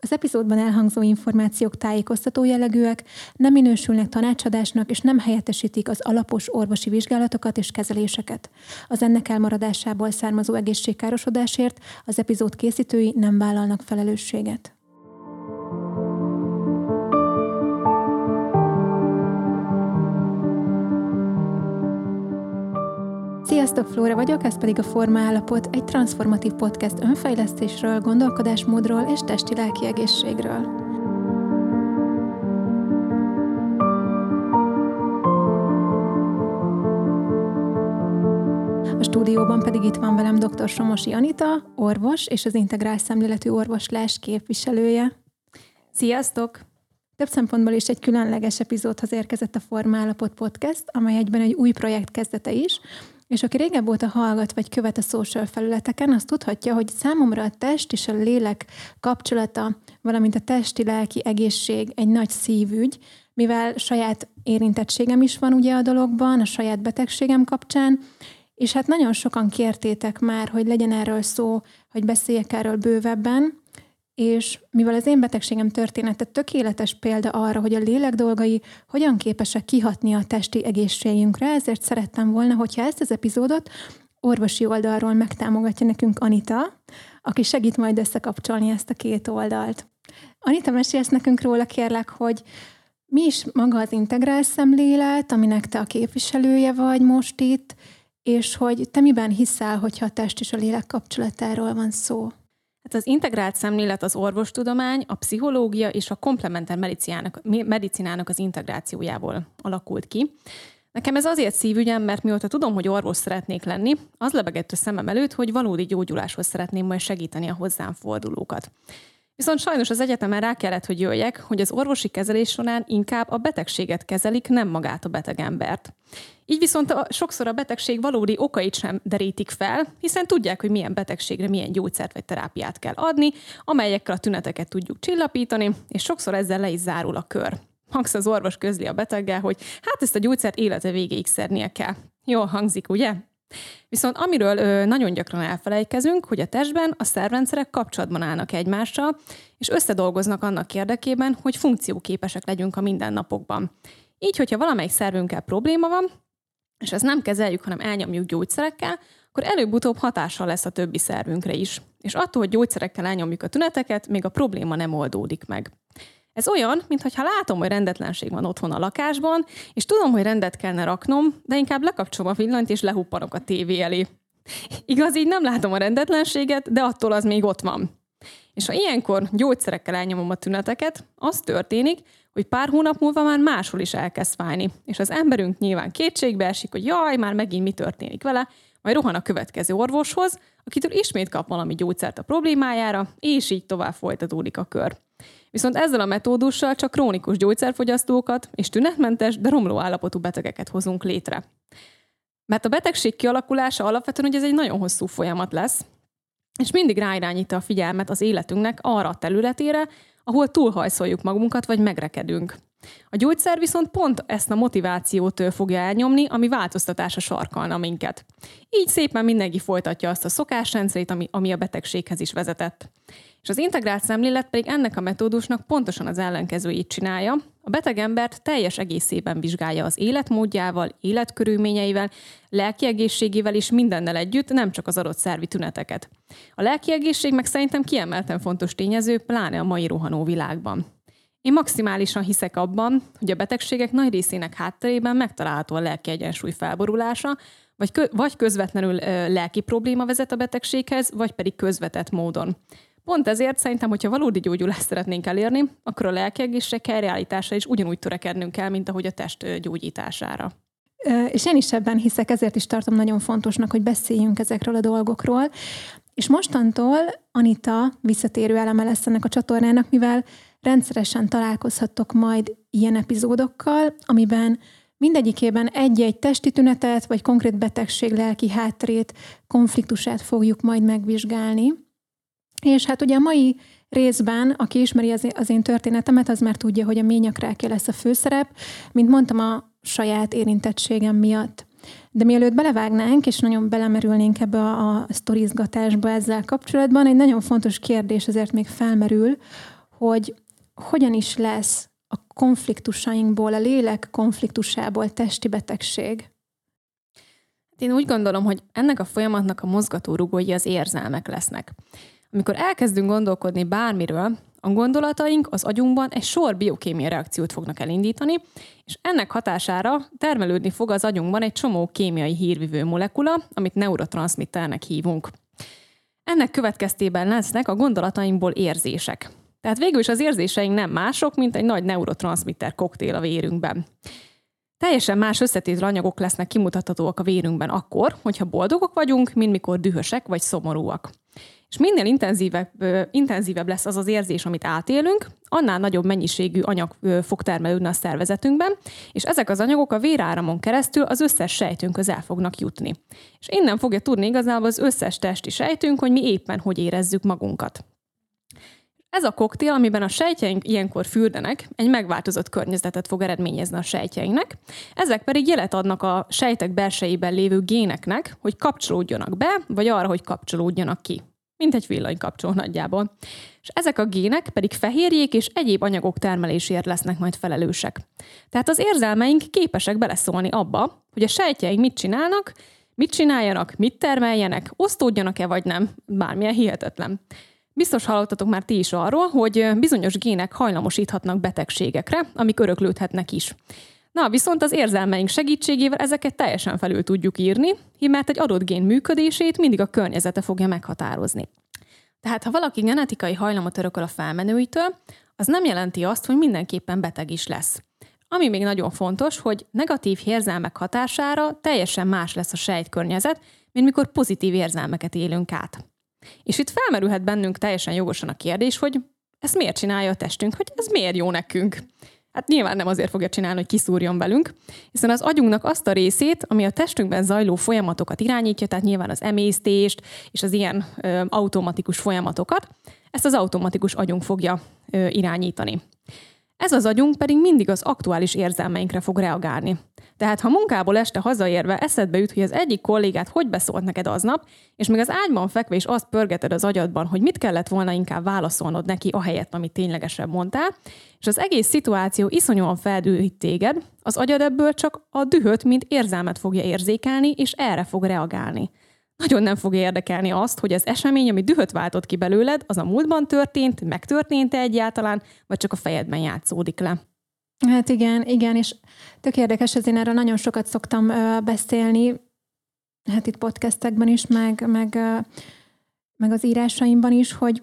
Az epizódban elhangzó információk tájékoztató jellegűek, nem minősülnek tanácsadásnak és nem helyettesítik az alapos orvosi vizsgálatokat és kezeléseket. Az ennek elmaradásából származó egészségkárosodásért az epizód készítői nem vállalnak felelősséget. Sziasztok, Flóra vagyok, ez pedig a Forma Állapot, egy transformatív podcast önfejlesztésről, gondolkodásmódról és testi-lelki egészségről. A stúdióban pedig itt van velem dr. Somosi Anita, orvos és az integrál szemléletű orvoslás képviselője. Sziasztok! Több szempontból is egy különleges epizódhoz érkezett a Forma Állapot podcast, amely egyben egy új projekt kezdete is, és aki régebb óta hallgat vagy követ a social felületeken, az tudhatja, hogy számomra a test és a lélek kapcsolata, valamint a testi-lelki egészség egy nagy szívügy, mivel saját érintettségem is van ugye a dologban, a saját betegségem kapcsán, és hát nagyon sokan kértétek már, hogy legyen erről szó, hogy beszéljek erről bővebben, és mivel az én betegségem története tökéletes példa arra, hogy a lélek dolgai hogyan képesek kihatni a testi egészségünkre, ezért szerettem volna, hogyha ezt az epizódot orvosi oldalról megtámogatja nekünk Anita, aki segít majd összekapcsolni ezt a két oldalt. Anita, mesélsz nekünk róla, kérlek, hogy mi is maga az integrál szemlélet, aminek te a képviselője vagy most itt, és hogy te miben hiszel, hogyha a test és a lélek kapcsolatáról van szó? Hát az integrált szemlélet az orvostudomány, a pszichológia és a komplementer medicinának, medicinának az integrációjából alakult ki. Nekem ez azért szívügyem, mert mióta tudom, hogy orvos szeretnék lenni, az lebegett a szemem előtt, hogy valódi gyógyuláshoz szeretném majd segíteni a hozzám fordulókat. Viszont sajnos az egyetemen rá kellett, hogy jöjjek, hogy az orvosi kezelés során inkább a betegséget kezelik, nem magát a betegembert. Így viszont a, sokszor a betegség valódi okait sem derítik fel, hiszen tudják, hogy milyen betegségre milyen gyógyszert vagy terápiát kell adni, amelyekkel a tüneteket tudjuk csillapítani, és sokszor ezzel le is zárul a kör. Max az orvos közli a beteggel, hogy hát ezt a gyógyszert élete végéig szednie kell. Jól hangzik, ugye? Viszont amiről ö, nagyon gyakran elfelejtkezünk, hogy a testben a szervrendszerek kapcsolatban állnak egymással, és összedolgoznak annak érdekében, hogy funkcióképesek legyünk a mindennapokban. Így, hogyha valamelyik szervünkkel probléma van, és ezt nem kezeljük, hanem elnyomjuk gyógyszerekkel, akkor előbb-utóbb hatással lesz a többi szervünkre is. És attól, hogy gyógyszerekkel elnyomjuk a tüneteket, még a probléma nem oldódik meg. Ez olyan, mintha látom, hogy rendetlenség van otthon a lakásban, és tudom, hogy rendet kellene raknom, de inkább lekapcsolom a villanyt és lehuppanok a tévé elé. Igaz, így nem látom a rendetlenséget, de attól az még ott van. És ha ilyenkor gyógyszerekkel elnyomom a tüneteket, az történik, hogy pár hónap múlva már máshol is elkezd fájni. És az emberünk nyilván kétségbe esik, hogy jaj, már megint mi történik vele, majd rohan a következő orvoshoz, akitől ismét kap valami gyógyszert a problémájára, és így tovább folytatódik a kör. Viszont ezzel a metódussal csak krónikus gyógyszerfogyasztókat és tünetmentes, de romló állapotú betegeket hozunk létre. Mert a betegség kialakulása alapvetően, hogy ez egy nagyon hosszú folyamat lesz, és mindig ráirányítja a figyelmet az életünknek arra a területére, ahol túlhajszoljuk magunkat, vagy megrekedünk. A gyógyszer viszont pont ezt a motivációt fogja elnyomni, ami változtatása sarkalna minket. Így szépen mindenki folytatja azt a szokásrendszerét, ami, ami a betegséghez is vezetett. És az integrált szemlélet pedig ennek a metódusnak pontosan az ellenkezőjét csinálja. A beteg embert teljes egészében vizsgálja az életmódjával, életkörülményeivel, lelki egészségével és mindennel együtt, nem csak az adott szervi tüneteket. A lelki egészség meg szerintem kiemelten fontos tényező, pláne a mai rohanó világban. Én maximálisan hiszek abban, hogy a betegségek nagy részének hátterében megtalálható a lelki egyensúly felborulása, vagy, kö- vagy közvetlenül ö, lelki probléma vezet a betegséghez, vagy pedig közvetett módon. Pont ezért szerintem, hogyha valódi gyógyulást szeretnénk elérni, akkor a lelki egészség helyreállítása is ugyanúgy törekednünk kell, mint ahogy a test gyógyítására. És én is ebben hiszek, ezért is tartom nagyon fontosnak, hogy beszéljünk ezekről a dolgokról. És mostantól Anita visszatérő eleme lesz ennek a csatornának, mivel rendszeresen találkozhattok majd ilyen epizódokkal, amiben mindegyikében egy-egy testi tünetet, vagy konkrét betegség lelki hátterét, konfliktusát fogjuk majd megvizsgálni. És hát ugye a mai részben, aki ismeri az, én történetemet, az már tudja, hogy a ményakrákja lesz a főszerep, mint mondtam, a saját érintettségem miatt. De mielőtt belevágnánk, és nagyon belemerülnénk ebbe a, a sztorizgatásba ezzel kapcsolatban, egy nagyon fontos kérdés azért még felmerül, hogy hogyan is lesz a konfliktusainkból, a lélek konfliktusából testi betegség? Én úgy gondolom, hogy ennek a folyamatnak a mozgatórugói az érzelmek lesznek. Amikor elkezdünk gondolkodni bármiről, a gondolataink az agyunkban egy sor biokémiai reakciót fognak elindítani, és ennek hatására termelődni fog az agyunkban egy csomó kémiai hírvivő molekula, amit neurotranszmitternek hívunk. Ennek következtében lesznek a gondolatainkból érzések. Tehát végül is az érzéseink nem mások, mint egy nagy neurotranszmitter koktél a vérünkben. Teljesen más összetételű anyagok lesznek kimutathatóak a vérünkben akkor, hogyha boldogok vagyunk, mint mikor dühösek vagy szomorúak. És minél intenzívebb, intenzívebb lesz az az érzés, amit átélünk, annál nagyobb mennyiségű anyag fog termelődni a szervezetünkben, és ezek az anyagok a véráramon keresztül az összes sejtünkhöz el fognak jutni. És innen fogja tudni igazából az összes testi sejtünk, hogy mi éppen hogy érezzük magunkat. Ez a koktél, amiben a sejtjeink ilyenkor fürdenek, egy megváltozott környezetet fog eredményezni a sejtjeinknek, ezek pedig jelet adnak a sejtek belsejében lévő géneknek, hogy kapcsolódjanak be, vagy arra, hogy kapcsolódjanak ki. Mint egy villanykapcsoló nagyjából. És ezek a gének pedig fehérjék és egyéb anyagok termelésért lesznek majd felelősek. Tehát az érzelmeink képesek beleszólni abba, hogy a sejtjeink mit csinálnak, mit csináljanak, mit termeljenek, osztódjanak-e vagy nem, bármilyen hihetetlen. Biztos hallottatok már ti is arról, hogy bizonyos gének hajlamosíthatnak betegségekre, amik öröklődhetnek is. Na, viszont az érzelmeink segítségével ezeket teljesen felül tudjuk írni, mert egy adott gén működését mindig a környezete fogja meghatározni. Tehát, ha valaki genetikai hajlamot örököl a felmenőitől, az nem jelenti azt, hogy mindenképpen beteg is lesz. Ami még nagyon fontos, hogy negatív érzelmek hatására teljesen más lesz a sejtkörnyezet, mint mikor pozitív érzelmeket élünk át. És itt felmerülhet bennünk teljesen jogosan a kérdés, hogy ezt miért csinálja a testünk, hogy ez miért jó nekünk. Hát nyilván nem azért fogja csinálni, hogy kiszúrjon velünk, hiszen az agyunknak azt a részét, ami a testünkben zajló folyamatokat irányítja, tehát nyilván az emésztést és az ilyen ö, automatikus folyamatokat, ezt az automatikus agyunk fogja ö, irányítani. Ez az agyunk pedig mindig az aktuális érzelmeinkre fog reagálni. Tehát ha munkából este hazaérve eszedbe jut, hogy az egyik kollégát hogy beszólt neked aznap, és még az ágyban fekve is azt pörgeted az agyadban, hogy mit kellett volna inkább válaszolnod neki ahelyett, amit ténylegesen mondtál, és az egész szituáció iszonyúan feldühít téged, az agyad ebből csak a dühöt, mint érzelmet fogja érzékelni, és erre fog reagálni. Nagyon nem fog érdekelni azt, hogy az esemény, ami dühöt váltott ki belőled, az a múltban történt, megtörtént-e egyáltalán, vagy csak a fejedben játszódik le. Hát igen, igen, és tök érdekes, ez én erről nagyon sokat szoktam ö, beszélni, hát itt podcastekben is, meg, meg, ö, meg az írásaimban is, hogy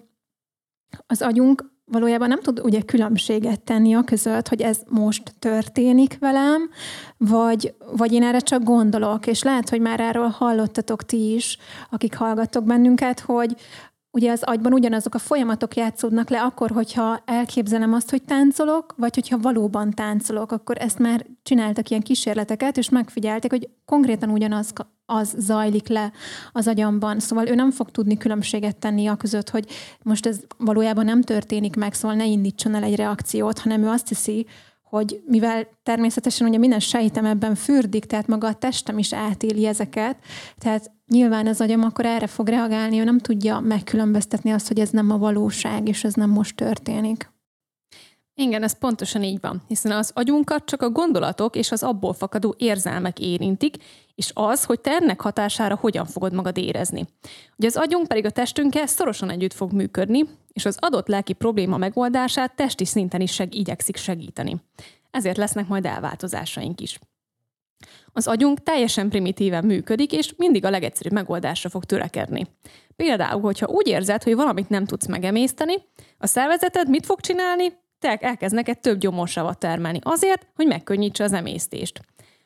az agyunk valójában nem tud ugye különbséget tenni a között, hogy ez most történik velem, vagy, vagy én erre csak gondolok, és lehet, hogy már erről hallottatok ti is, akik hallgattok bennünket, hogy ugye az agyban ugyanazok a folyamatok játszódnak le akkor, hogyha elképzelem azt, hogy táncolok, vagy hogyha valóban táncolok, akkor ezt már csináltak ilyen kísérleteket, és megfigyelték, hogy konkrétan ugyanaz az zajlik le az agyamban. Szóval ő nem fog tudni különbséget tenni a között, hogy most ez valójában nem történik meg, szóval ne indítson el egy reakciót, hanem ő azt hiszi, hogy mivel természetesen ugye minden sejtem ebben fürdik, tehát maga a testem is átéli ezeket, tehát nyilván az agyam akkor erre fog reagálni, ő nem tudja megkülönböztetni azt, hogy ez nem a valóság, és ez nem most történik. Igen, ez pontosan így van, hiszen az agyunkat csak a gondolatok és az abból fakadó érzelmek érintik, és az, hogy te ennek hatására hogyan fogod magad érezni. Ugye az agyunk pedig a testünkkel szorosan együtt fog működni, és az adott lelki probléma megoldását testi szinten is seg- igyekszik segíteni. Ezért lesznek majd elváltozásaink is. Az agyunk teljesen primitíven működik, és mindig a legegyszerűbb megoldásra fog törekedni. Például, hogyha úgy érzed, hogy valamit nem tudsz megemészteni, a szervezeted mit fog csinálni? Te elkezd neked több gyomorsavat termelni azért, hogy megkönnyítse az emésztést.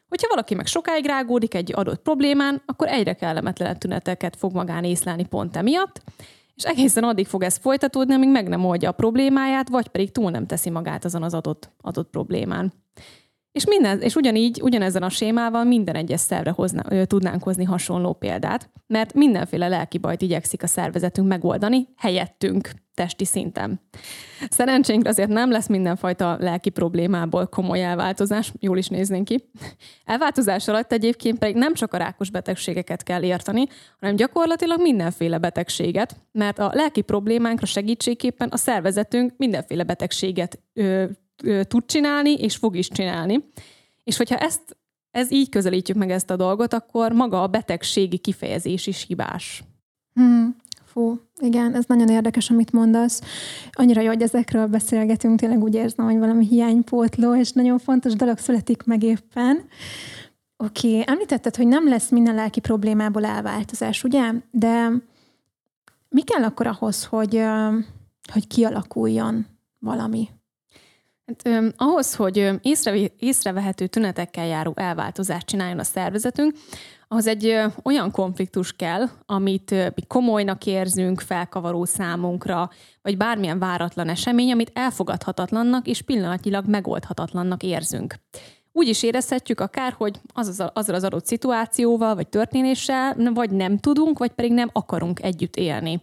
Hogyha valaki meg sokáig rágódik egy adott problémán, akkor egyre kellemetlen tüneteket fog magán észlelni pont emiatt, és egészen addig fog ez folytatódni, amíg meg nem oldja a problémáját, vagy pedig túl nem teszi magát azon az adott, adott problémán. És, minden, és ugyanígy, ugyanezen a sémával minden egyes szervre hozna, ö, tudnánk hozni hasonló példát, mert mindenféle lelki bajt igyekszik a szervezetünk megoldani helyettünk. Testi szinten. Szerencsénkre azért nem lesz mindenfajta lelki problémából komoly elváltozás, jól is néznénk ki. Elváltozás alatt egyébként pedig nem csak a rákos betegségeket kell érteni, hanem gyakorlatilag mindenféle betegséget, mert a lelki problémánkra segítségképpen a szervezetünk mindenféle betegséget ö, ö, tud csinálni, és fog is csinálni. És hogyha ezt, ez így közelítjük meg ezt a dolgot, akkor maga a betegségi kifejezés is hibás. Hmm. Fú, igen, ez nagyon érdekes, amit mondasz. Annyira jó, hogy ezekről beszélgetünk, tényleg úgy érzem, hogy valami hiánypótló, és nagyon fontos dolog születik meg éppen. Oké, okay. említetted, hogy nem lesz minden lelki problémából elváltozás, ugye? De mi kell akkor ahhoz, hogy, hogy kialakuljon valami? Hát, ö, ahhoz, hogy észre, észrevehető tünetekkel járó elváltozást csináljon a szervezetünk, ahhoz egy ö, olyan konfliktus kell, amit ö, mi komolynak érzünk, felkavaró számunkra, vagy bármilyen váratlan esemény, amit elfogadhatatlannak és pillanatnyilag megoldhatatlannak érzünk. Úgy is érezhetjük akár, hogy az az, azzal az adott szituációval vagy történéssel vagy nem tudunk, vagy pedig nem akarunk együtt élni.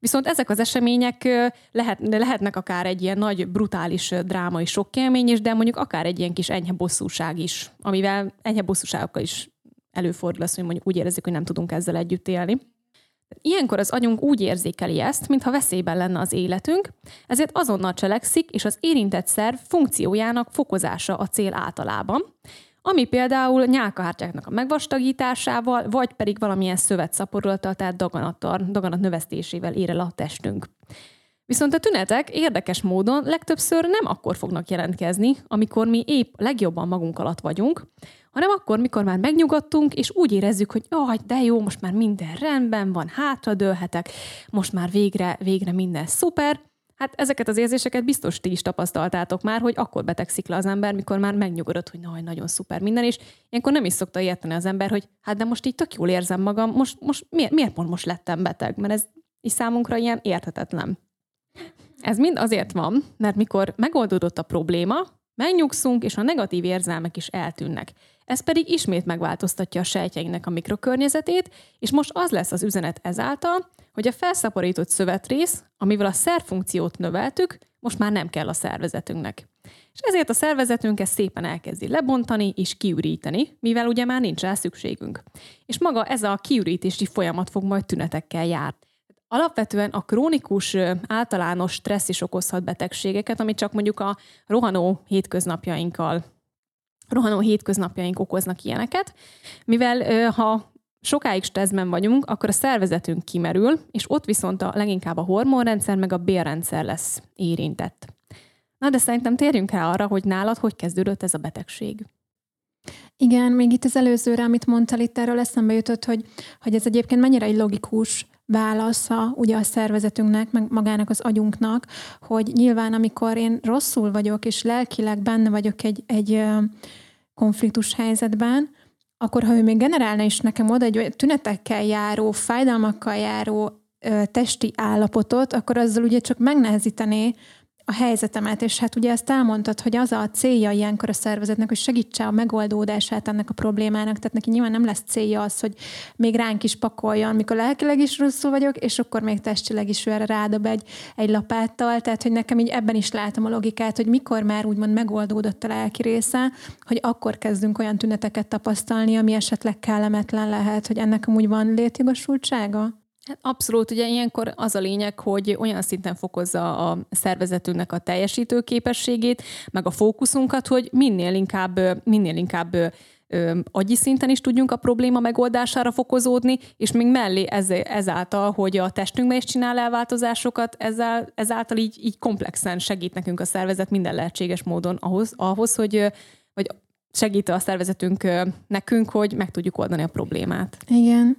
Viszont ezek az események lehet, lehetnek akár egy ilyen nagy, brutális drámai sokkélmény is, de mondjuk akár egy ilyen kis enyhe bosszúság is, amivel enyhe bosszúságokkal is előfordul az, hogy mondjuk úgy érezzük, hogy nem tudunk ezzel együtt élni. Ilyenkor az agyunk úgy érzékeli ezt, mintha veszélyben lenne az életünk, ezért azonnal cselekszik, és az érintett szerv funkciójának fokozása a cél általában, ami például nyálkahártyáknak a megvastagításával, vagy pedig valamilyen szövetszaporulattal, tehát daganattal, daganat növesztésével ér el a testünk. Viszont a tünetek érdekes módon legtöbbször nem akkor fognak jelentkezni, amikor mi épp legjobban magunk alatt vagyunk, hanem akkor, mikor már megnyugodtunk, és úgy érezzük, hogy jaj, de jó, most már minden rendben van, hátradőlhetek, most már végre, végre minden szuper, Hát ezeket az érzéseket biztos ti is tapasztaltátok már, hogy akkor betegszik le az ember, mikor már megnyugodott, hogy na, nagyon szuper minden, és ilyenkor nem is szokta érteni az ember, hogy hát de most így tök jól érzem magam, most, most miért, miért pont most lettem beteg? Mert ez is számunkra ilyen érthetetlen. Ez mind azért van, mert mikor megoldódott a probléma, megnyugszunk, és a negatív érzelmek is eltűnnek. Ez pedig ismét megváltoztatja a sejtjeinknek a mikrokörnyezetét, és most az lesz az üzenet ezáltal, hogy a felszaporított szövetrész, amivel a szerfunkciót növeltük, most már nem kell a szervezetünknek. És ezért a szervezetünk ezt szépen elkezdi lebontani és kiüríteni, mivel ugye már nincs rá szükségünk. És maga ez a kiürítési folyamat fog majd tünetekkel jár. Alapvetően a krónikus általános stressz is okozhat betegségeket, ami csak mondjuk a rohanó hétköznapjainkkal rohanó hétköznapjaink okoznak ilyeneket, mivel ha sokáig stresszben vagyunk, akkor a szervezetünk kimerül, és ott viszont a leginkább a hormonrendszer meg a bélrendszer lesz érintett. Na, de szerintem térjünk rá arra, hogy nálad hogy kezdődött ez a betegség. Igen, még itt az előzőre, amit mondtál, itt erről eszembe jutott, hogy, hogy ez egyébként mennyire egy logikus válasza ugye a szervezetünknek, meg magának az agyunknak, hogy nyilván amikor én rosszul vagyok, és lelkileg benne vagyok egy, egy konfliktus helyzetben, akkor ha ő még generálna is nekem oda egy tünetekkel járó, fájdalmakkal járó ö, testi állapotot, akkor azzal ugye csak megnehezítené a helyzetemet, és hát ugye ezt elmondtad, hogy az a célja ilyenkor a szervezetnek, hogy segítse a megoldódását ennek a problémának, tehát neki nyilván nem lesz célja az, hogy még ránk is pakoljon, mikor lelkileg is rosszul vagyok, és akkor még testileg is ő erre rádob egy, egy lapáttal, tehát hogy nekem így ebben is látom a logikát, hogy mikor már úgymond megoldódott a lelki része, hogy akkor kezdünk olyan tüneteket tapasztalni, ami esetleg kellemetlen lehet, hogy ennek amúgy van létjogosultsága? Hát abszolút, ugye ilyenkor az a lényeg, hogy olyan szinten fokozza a szervezetünknek a teljesítő képességét, meg a fókuszunkat, hogy minél inkább, minél inkább ö, agyi szinten is tudjunk a probléma megoldására fokozódni, és még mellé ez, ezáltal, hogy a testünkben is csinál elváltozásokat, ezzel, ezáltal így, így komplexen segít nekünk a szervezet minden lehetséges módon ahhoz, ahhoz hogy, vagy segít a szervezetünk nekünk, hogy meg tudjuk oldani a problémát. Igen.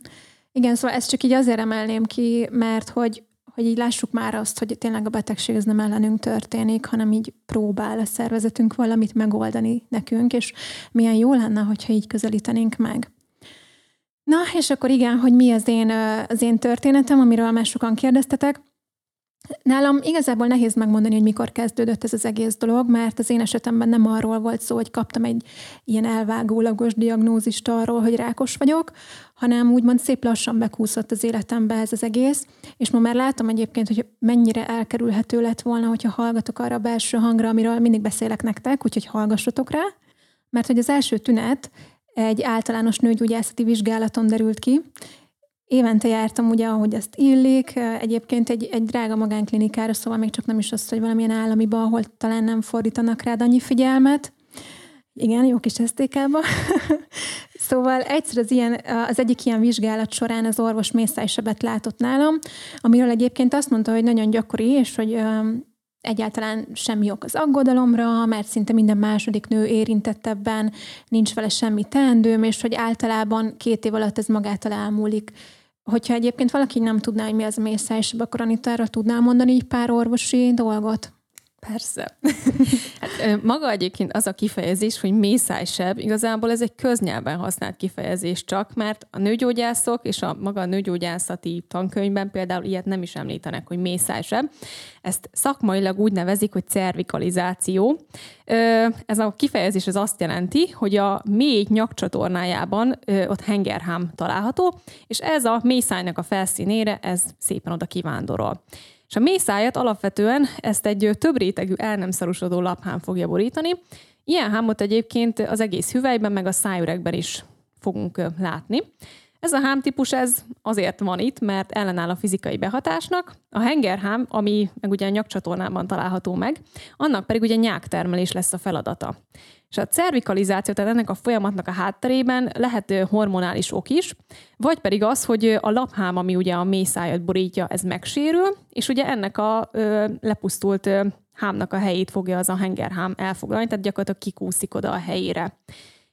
Igen, szóval ezt csak így azért emelném ki, mert hogy, hogy így lássuk már azt, hogy tényleg a betegség ez nem ellenünk történik, hanem így próbál a szervezetünk valamit megoldani nekünk, és milyen jó lenne, hogyha így közelítenénk meg. Na, és akkor igen, hogy mi az én, az én történetem, amiről már sokan kérdeztetek. Nálam igazából nehéz megmondani, hogy mikor kezdődött ez az egész dolog, mert az én esetemben nem arról volt szó, hogy kaptam egy ilyen elvágólagos diagnózist arról, hogy rákos vagyok, hanem úgymond szép lassan bekúszott az életembe ez az egész, és ma már látom egyébként, hogy mennyire elkerülhető lett volna, hogyha hallgatok arra a belső hangra, amiről mindig beszélek nektek, úgyhogy hallgassatok rá, mert hogy az első tünet egy általános nőgyógyászati vizsgálaton derült ki, Évente jártam ugye, ahogy ezt illik, egyébként egy, egy drága magánklinikára, szóval még csak nem is az, hogy valamilyen államiba, ahol talán nem fordítanak rád annyi figyelmet. Igen, jó kis esztékába. szóval egyszer az, ilyen, az egyik ilyen vizsgálat során az orvos mészájsebet látott nálam, amiről egyébként azt mondta, hogy nagyon gyakori, és hogy egyáltalán semmi ok az aggodalomra, mert szinte minden második nő érintett ebben, nincs vele semmi teendőm, és hogy általában két év alatt ez magától elmúlik. Hogyha egyébként valaki nem tudná, hogy mi az a mészájsebb, akkor Anita erről tudnál mondani így pár orvosi dolgot? Persze. hát, maga egyébként az a kifejezés, hogy mészájsebb, igazából ez egy köznyelven használt kifejezés csak, mert a nőgyógyászok és a maga a nőgyógyászati tankönyvben például ilyet nem is említenek, hogy mészájsebb. Ezt szakmailag úgy nevezik, hogy cervikalizáció. Ez a kifejezés az azt jelenti, hogy a mély nyakcsatornájában ott hengerhám található, és ez a mészájnak a felszínére, ez szépen oda kivándorol. És a mészájat alapvetően ezt egy több rétegű el nem szarusodó laphám fogja borítani. Ilyen hámot egyébként az egész hüvelyben, meg a szájüregben is fogunk látni. Ez a hámtípus ez azért van itt, mert ellenáll a fizikai behatásnak. A hengerhám, ami meg ugye a nyakcsatornában található meg, annak pedig ugye nyáktermelés lesz a feladata. És a cervikalizáció, tehát ennek a folyamatnak a hátterében lehet hormonális ok is, vagy pedig az, hogy a laphám, ami ugye a mészájat borítja, ez megsérül, és ugye ennek a ö, lepusztult ö, hámnak a helyét fogja az a hengerhám elfoglalni, tehát gyakorlatilag kikúszik oda a helyére.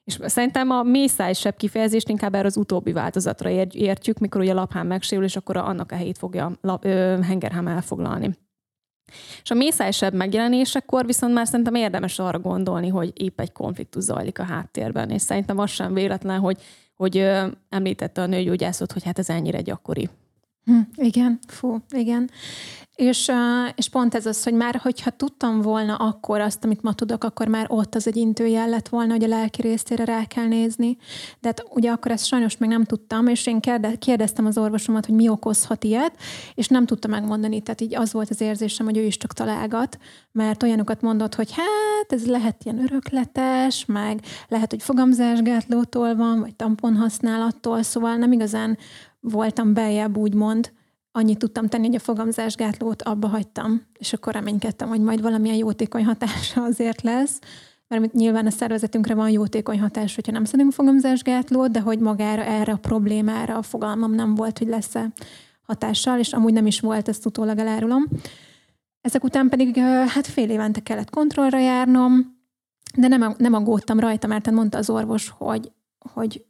És szerintem a mészájsebb kifejezést inkább erre az utóbbi változatra értjük, mikor ugye a laphám megsérül, és akkor annak a helyét fogja a ö, hengerhám elfoglalni. És a mészájsebb megjelenésekor viszont már szerintem érdemes arra gondolni, hogy épp egy konfliktus zajlik a háttérben, és szerintem az sem véletlen, hogy, hogy ö, említette a nőgyógyászot, hogy hát ez ennyire gyakori. Hm, igen, fú, igen. És, és pont ez az, hogy már hogyha tudtam volna akkor azt, amit ma tudok, akkor már ott az egy intőjel lett volna, hogy a lelki részére rá kell nézni. De hát ugye akkor ezt sajnos még nem tudtam, és én kérdeztem az orvosomat, hogy mi okozhat ilyet, és nem tudta megmondani. Tehát így az volt az érzésem, hogy ő is csak találgat, mert olyanokat mondott, hogy hát ez lehet ilyen örökletes, meg lehet, hogy fogamzásgátlótól van, vagy tamponhasználattól, szóval nem igazán voltam beljebb, úgymond, annyit tudtam tenni, hogy a fogamzásgátlót abba hagytam, és akkor reménykedtem, hogy majd valamilyen jótékony hatása azért lesz, mert nyilván a szervezetünkre van jótékony hatás, hogyha nem szedünk fogamzásgátlót, de hogy magára erre a problémára a fogalmam nem volt, hogy lesz-e hatással, és amúgy nem is volt, ezt utólag elárulom. Ezek után pedig hát fél évente kellett kontrollra járnom, de nem, nem aggódtam rajta, mert mondta az orvos, hogy, hogy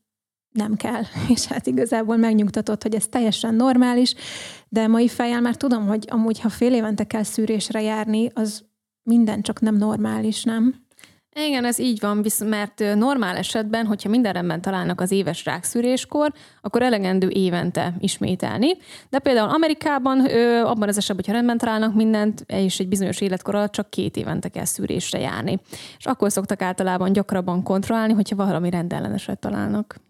nem kell. És hát igazából megnyugtatott, hogy ez teljesen normális, de mai fejjel már tudom, hogy amúgy, ha fél évente kell szűrésre járni, az minden csak nem normális, nem? Igen, ez így van, mert normál esetben, hogyha minden rendben találnak az éves rákszűréskor, akkor elegendő évente ismételni. De például Amerikában abban az esetben, hogyha rendben találnak mindent, és egy bizonyos életkor alatt csak két évente kell szűrésre járni. És akkor szoktak általában gyakrabban kontrollálni, hogyha valami rendelleneset találnak.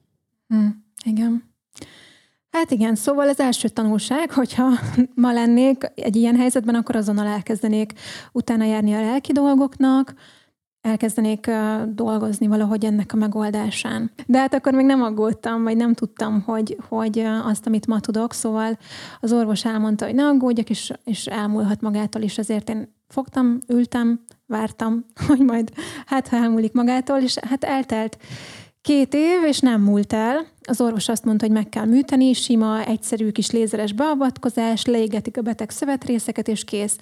Hm, igen. Hát igen, szóval az első tanulság, hogyha ma lennék egy ilyen helyzetben, akkor azonnal elkezdenék utána járni a lelki dolgoknak, elkezdenék dolgozni valahogy ennek a megoldásán. De hát akkor még nem aggódtam, vagy nem tudtam, hogy, hogy azt, amit ma tudok, szóval az orvos elmondta, hogy ne aggódjak, és, és elmúlhat magától is, ezért én fogtam, ültem, vártam, hogy majd hát ha elmúlik magától, és hát eltelt Két év, és nem múlt el. Az orvos azt mondta, hogy meg kell műteni, sima, egyszerű kis lézeres beavatkozás, leégetik a beteg szövetrészeket, és kész.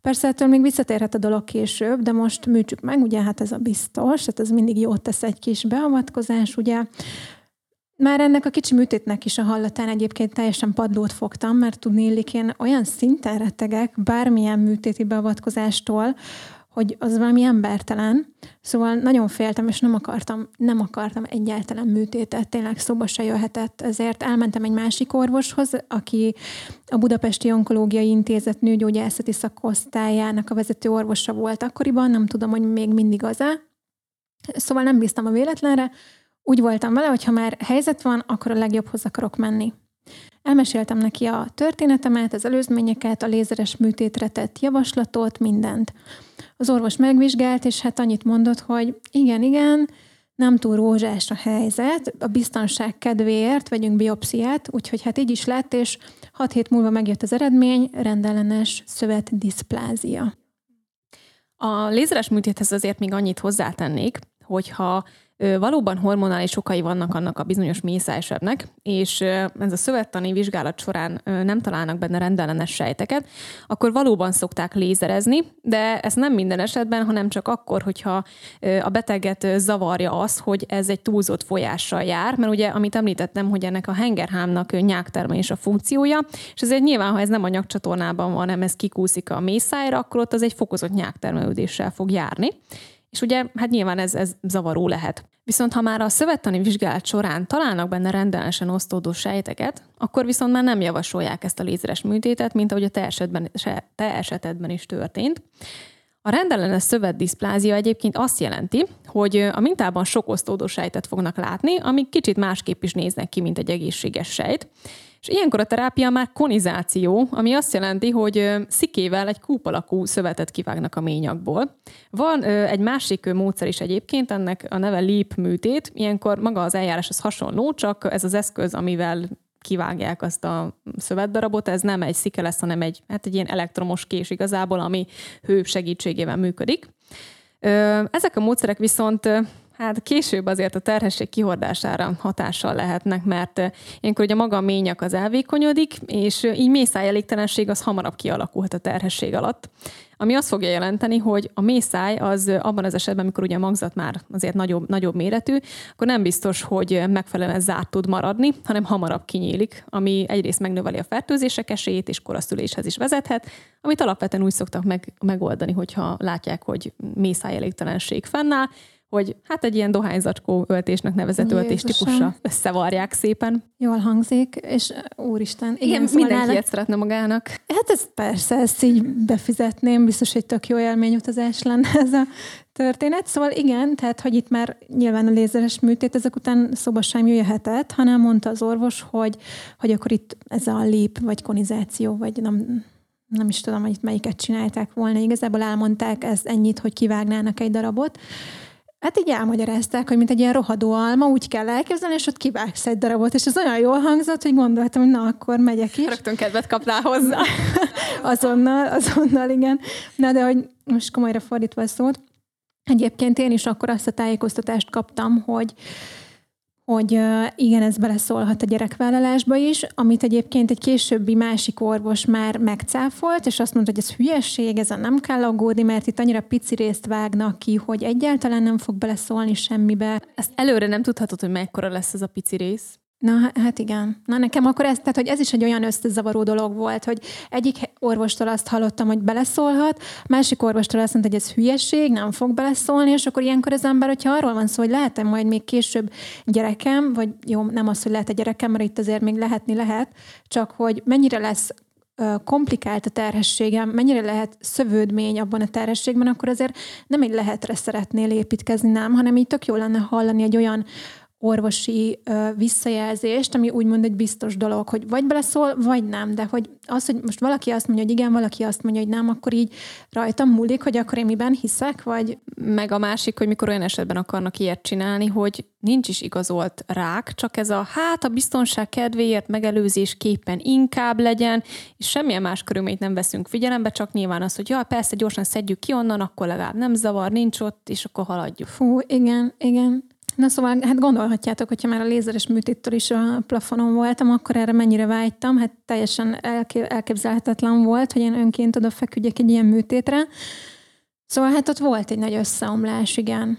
Persze ettől még visszatérhet a dolog később, de most műtsük meg, ugye hát ez a biztos, hát ez mindig jót tesz egy kis beavatkozás, ugye. Már ennek a kicsi műtétnek is a hallatán egyébként teljesen padlót fogtam, mert tudni illik, én olyan szinten rettegek bármilyen műtéti beavatkozástól, hogy az valami embertelen. Szóval nagyon féltem, és nem akartam, nem akartam egyáltalán műtétet, tényleg szóba se jöhetett. Ezért elmentem egy másik orvoshoz, aki a Budapesti Onkológiai Intézet nőgyógyászati szakosztályának a vezető orvosa volt akkoriban, nem tudom, hogy még mindig az-e. Szóval nem bíztam a véletlenre, úgy voltam vele, hogy ha már helyzet van, akkor a legjobbhoz akarok menni. Elmeséltem neki a történetemet, az előzményeket, a lézeres műtétre tett javaslatot, mindent. Az orvos megvizsgált, és hát annyit mondott, hogy igen, igen, nem túl rózsás a helyzet, a biztonság kedvéért vegyünk biopsziát, úgyhogy hát így is lett, és hat hét múlva megjött az eredmény, rendellenes szövetdiszplázia. A lézeres műtéthez azért még annyit hozzátennék, hogyha valóban hormonális okai vannak annak a bizonyos mészájsebnek, és ez a szövettani vizsgálat során nem találnak benne rendellenes sejteket, akkor valóban szokták lézerezni, de ez nem minden esetben, hanem csak akkor, hogyha a beteget zavarja az, hogy ez egy túlzott folyással jár, mert ugye, amit említettem, hogy ennek a hengerhámnak nyáktermelés a funkciója, és ezért nyilván, ha ez nem a nyakcsatornában van, hanem ez kikúszik a mészájra, akkor ott az egy fokozott nyáktermelődéssel fog járni. És ugye, hát nyilván ez, ez zavaró lehet. Viszont ha már a szövettani vizsgálat során találnak benne rendellenesen osztódó sejteket, akkor viszont már nem javasolják ezt a lézeres műtétet, mint ahogy a te, esetben, te esetedben is történt. A rendellenes szövetdiszplázia egyébként azt jelenti, hogy a mintában sok osztódó sejtet fognak látni, amik kicsit másképp is néznek ki, mint egy egészséges sejt. És ilyenkor a terápia már konizáció, ami azt jelenti, hogy szikével egy kúp alakú szövetet kivágnak a ményakból. Van egy másik módszer is egyébként, ennek a neve LEAP műtét. Ilyenkor maga az eljárás az hasonló, csak ez az eszköz, amivel kivágják azt a szövetdarabot, ez nem egy szike lesz, hanem egy, hát egy ilyen elektromos kés igazából, ami hő segítségével működik. Ezek a módszerek viszont Hát később azért a terhesség kihordására hatással lehetnek, mert eh, ilyenkor ugye maga a ményak az elvékonyodik, és eh, így mészájelégtelenség az hamarabb kialakulhat a terhesség alatt. Ami azt fogja jelenteni, hogy a mészáj az eh, abban az esetben, amikor ugye a magzat már azért nagyobb, nagyobb méretű, akkor nem biztos, hogy megfelelően zárt tud maradni, hanem hamarabb kinyílik, ami egyrészt megnöveli a fertőzések esélyét, és koraszüléshez is vezethet, amit alapvetően úgy szoktak meg, megoldani, hogyha látják, hogy mészájelégtelenség fennáll, hogy hát egy ilyen dohányzacskó öltésnek nevezett öltés típusra összevarják szépen. Jól hangzik, és úristen. Igen, igen szóval mindenki ilyet szeretne magának. Hát ez persze, ezt így befizetném, biztos, hogy tök jó élményutazás lenne ez a történet. Szóval igen, tehát, hogy itt már nyilván a lézeres műtét ezek után szóba sem jöhetett, hanem mondta az orvos, hogy, hogy akkor itt ez a lép, vagy konizáció, vagy nem, nem is tudom, hogy itt melyiket csinálták volna. Igazából elmondták ez ennyit, hogy kivágnának egy darabot, Hát így elmagyarázták, hogy mint egy ilyen rohadó alma, úgy kell elképzelni, és ott kivágsz egy darabot, és ez olyan jól hangzott, hogy gondoltam, hogy na, akkor megyek is. Rögtön kedvet kapnál hozzá. azonnal, azonnal, igen. Na, de hogy most komolyra fordítva a szót, egyébként én is akkor azt a tájékoztatást kaptam, hogy hogy igen, ez beleszólhat a gyerekvállalásba is, amit egyébként egy későbbi másik orvos már megcáfolt, és azt mondta, hogy ez hülyeség, ezen nem kell aggódni, mert itt annyira pici részt vágnak ki, hogy egyáltalán nem fog beleszólni semmibe. Ezt előre nem tudhatod, hogy mekkora lesz ez a pici rész. Na, hát igen. Na nekem akkor ez, tehát, hogy ez is egy olyan összezavaró dolog volt, hogy egyik orvostól azt hallottam, hogy beleszólhat, másik orvostól azt mondta, hogy ez hülyeség, nem fog beleszólni, és akkor ilyenkor az ember, hogyha arról van szó, hogy lehet majd még később gyerekem, vagy jó, nem az, hogy lehet a gyerekem, mert itt azért még lehetni lehet, csak hogy mennyire lesz komplikált a terhességem, mennyire lehet szövődmény abban a terhességben, akkor azért nem egy lehetre szeretnél építkezni, nem, hanem így tök jó lenne hallani egy olyan orvosi ö, visszajelzést, ami úgymond egy biztos dolog, hogy vagy beleszól, vagy nem, de hogy az, hogy most valaki azt mondja, hogy igen, valaki azt mondja, hogy nem, akkor így rajtam múlik, hogy akkor én miben hiszek, vagy... Meg a másik, hogy mikor olyan esetben akarnak ilyet csinálni, hogy nincs is igazolt rák, csak ez a hát a biztonság kedvéért megelőzés képen inkább legyen, és semmilyen más körülményt nem veszünk figyelembe, csak nyilván az, hogy ja, persze gyorsan szedjük ki onnan, akkor legalább nem zavar, nincs ott, és akkor haladjuk. Fú, igen, igen. Na szóval, hát gondolhatjátok, hogyha már a lézeres műtéttől is a plafonon voltam, akkor erre mennyire vágytam. Hát teljesen elképzelhetetlen volt, hogy én önként oda feküdjek egy ilyen műtétre. Szóval hát ott volt egy nagy összeomlás, igen.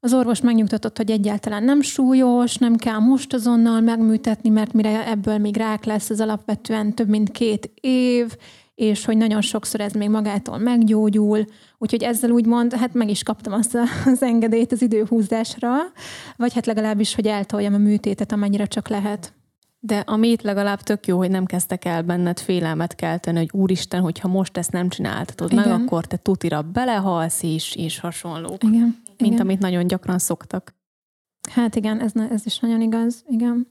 Az orvos megnyugtatott, hogy egyáltalán nem súlyos, nem kell most azonnal megműtetni, mert mire ebből még rák lesz, az alapvetően több mint két év, és hogy nagyon sokszor ez még magától meggyógyul, úgyhogy ezzel úgymond, hát meg is kaptam azt az engedélyt az időhúzásra, vagy hát legalábbis, hogy eltoljam a műtétet, amennyire csak lehet. De amit legalább tök jó, hogy nem kezdtek el benned félelmet kelteni, hogy úristen, hogyha most ezt nem csináltatod Igen. meg, akkor te tutira belehalsz is, és hasonló. Igen. Mint Igen. amit nagyon gyakran szoktak. Hát igen, ez, ez is nagyon igaz, igen.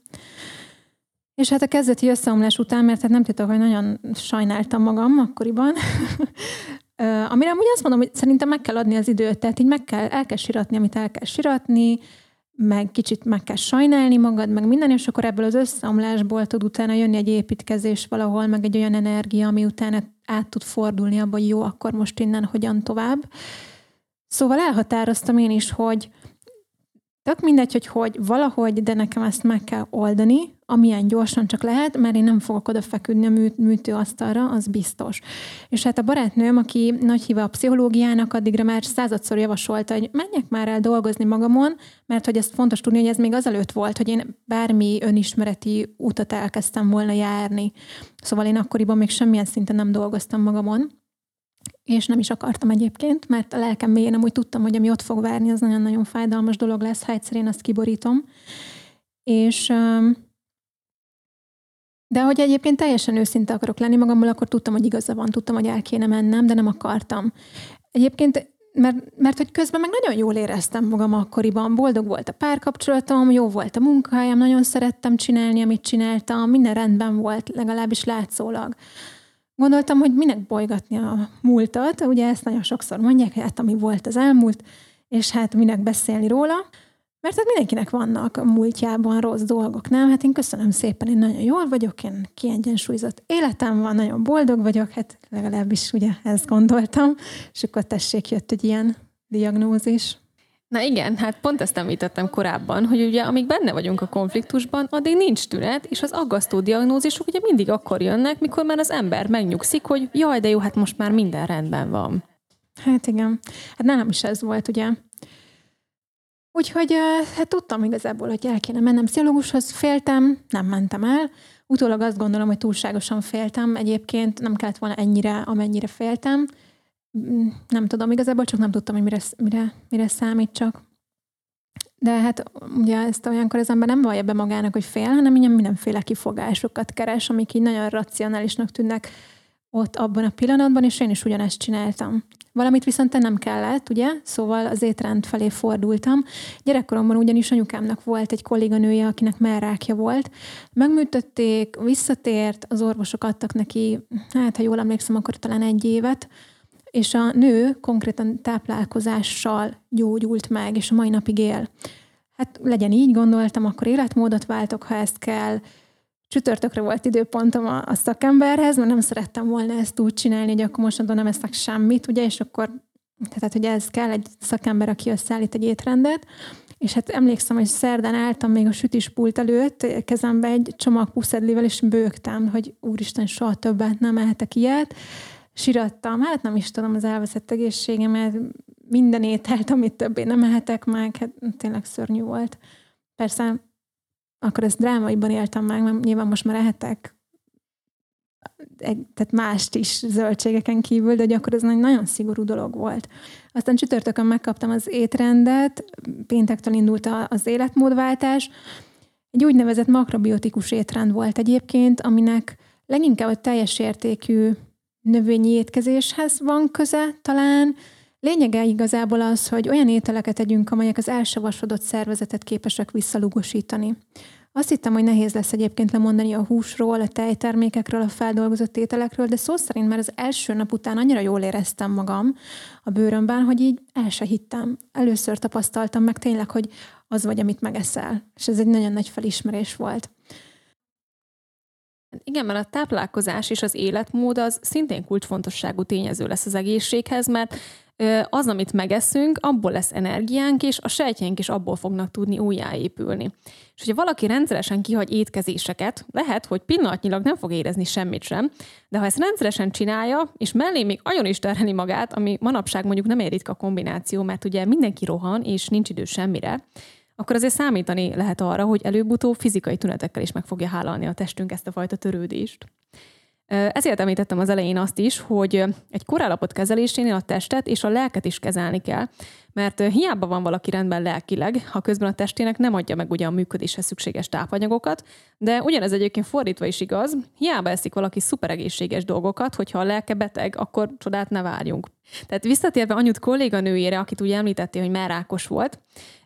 És hát a kezdeti összeomlás után, mert hát nem titok, hogy nagyon sajnáltam magam akkoriban, amire amúgy azt mondom, hogy szerintem meg kell adni az időt, tehát így meg kell, el kell siratni, amit el kell siratni, meg kicsit meg kell sajnálni magad, meg minden, és akkor ebből az összeomlásból tud utána jönni egy építkezés valahol, meg egy olyan energia, ami utána át tud fordulni abba, hogy jó, akkor most innen hogyan tovább. Szóval elhatároztam én is, hogy tök mindegy, hogy hogy, valahogy, de nekem ezt meg kell oldani, amilyen gyorsan csak lehet, mert én nem fogok oda feküdni a mű, műtőasztalra, az biztos. És hát a barátnőm, aki nagy híve a pszichológiának, addigra már századszor javasolta, hogy menjek már el dolgozni magamon, mert hogy ezt fontos tudni, hogy ez még azelőtt volt, hogy én bármi önismereti utat elkezdtem volna járni. Szóval én akkoriban még semmilyen szinten nem dolgoztam magamon, és nem is akartam egyébként, mert a lelkem mélyén amúgy tudtam, hogy ami ott fog várni, az nagyon-nagyon fájdalmas dolog lesz, ha egyszer én azt kiborítom. És de hogy egyébként teljesen őszinte akarok lenni magammal, akkor tudtam, hogy igaza van, tudtam, hogy el kéne mennem, de nem akartam. Egyébként mert, mert hogy közben meg nagyon jól éreztem magam akkoriban. Boldog volt a párkapcsolatom, jó volt a munkahelyem, nagyon szerettem csinálni, amit csináltam, minden rendben volt, legalábbis látszólag. Gondoltam, hogy minek bolygatni a múltat, ugye ezt nagyon sokszor mondják, hogy hát ami volt az elmúlt, és hát minek beszélni róla. Mert hát mindenkinek vannak a múltjában rossz dolgok, nem? Hát én köszönöm szépen, én nagyon jól vagyok, én kiegyensúlyozott életem van, nagyon boldog vagyok, hát legalábbis ugye ezt gondoltam, és akkor tessék, jött egy ilyen diagnózis. Na igen, hát pont ezt említettem korábban, hogy ugye amíg benne vagyunk a konfliktusban, addig nincs tünet, és az aggasztó diagnózisok ugye mindig akkor jönnek, mikor már az ember megnyugszik, hogy jaj, de jó, hát most már minden rendben van. Hát igen. Hát nálam is ez volt, ugye. Úgyhogy hát tudtam igazából, hogy el kéne mennem pszichológushoz, féltem, nem mentem el. Utólag azt gondolom, hogy túlságosan féltem. Egyébként nem kellett volna ennyire, amennyire féltem. Mm, nem tudom, igazából csak nem tudtam, hogy mire, mire, mire számít csak. De hát ugye ezt olyankor az ember nem vallja be magának, hogy fél, hanem ilyen mindenféle kifogásokat keres, amik így nagyon racionálisnak tűnnek ott abban a pillanatban, és én is ugyanezt csináltam. Valamit viszont nem kellett, ugye? Szóval az étrend felé fordultam. Gyerekkoromban ugyanis anyukámnak volt egy kolléganője, akinek merrákja volt. Megműtötték, visszatért, az orvosok adtak neki, hát ha jól emlékszem, akkor talán egy évet, és a nő konkrétan táplálkozással gyógyult meg, és a mai napig él. Hát legyen így, gondoltam, akkor életmódot váltok, ha ezt kell, csütörtökre volt időpontom a, a szakemberhez, mert nem szerettem volna ezt úgy csinálni, hogy akkor most nem eszek semmit, ugye, és akkor, tehát hogy ez kell egy szakember, aki összeállít egy étrendet, és hát emlékszem, hogy szerdán álltam még a sütispult előtt, kezembe egy csomag puszedlivel, és bőgtem, hogy úristen, soha többet nem ehetek ilyet. Sirattam, hát nem is tudom, az elveszett egészségemet, minden ételt, amit többé nem ehetek meg, hát tényleg szörnyű volt. Persze akkor ezt drámaiban éltem meg, mert nyilván most már ehetek tehát mást is zöldségeken kívül, de akkor ez egy nagyon szigorú dolog volt. Aztán csütörtökön megkaptam az étrendet, péntektől indult az életmódváltás. Egy úgynevezett makrobiotikus étrend volt egyébként, aminek leginkább a teljes értékű növényi étkezéshez van köze talán, Lényege igazából az, hogy olyan ételeket együnk, amelyek az elsavasodott szervezetet képesek visszalugosítani. Azt hittem, hogy nehéz lesz egyébként lemondani a húsról, a tejtermékekről, a feldolgozott ételekről, de szó szerint már az első nap után annyira jól éreztem magam a bőrömben, hogy így el se hittem. Először tapasztaltam meg tényleg, hogy az vagy, amit megeszel. És ez egy nagyon nagy felismerés volt. Igen, mert a táplálkozás és az életmód az szintén kulcsfontosságú tényező lesz az egészséghez, mert az, amit megeszünk, abból lesz energiánk, és a sejtjeink is abból fognak tudni újjáépülni. És hogyha valaki rendszeresen kihagy étkezéseket, lehet, hogy pillanatnyilag nem fog érezni semmit sem, de ha ezt rendszeresen csinálja, és mellé még agyon is terheli magát, ami manapság mondjuk nem egy a kombináció, mert ugye mindenki rohan, és nincs idő semmire, akkor azért számítani lehet arra, hogy előbb-utóbb fizikai tünetekkel is meg fogja hálalni a testünk ezt a fajta törődést. Ezért említettem az elején azt is, hogy egy korállapot kezelésénél a testet és a lelket is kezelni kell, mert hiába van valaki rendben lelkileg, ha közben a testének nem adja meg ugyan működéshez szükséges tápanyagokat, de ugyanez egyébként fordítva is igaz, hiába eszik valaki szuperegészséges dolgokat, hogyha a lelke beteg, akkor csodát ne várjunk. Tehát visszatérve anyut kolléganőjére, akit ugye említettél, hogy már rákos volt,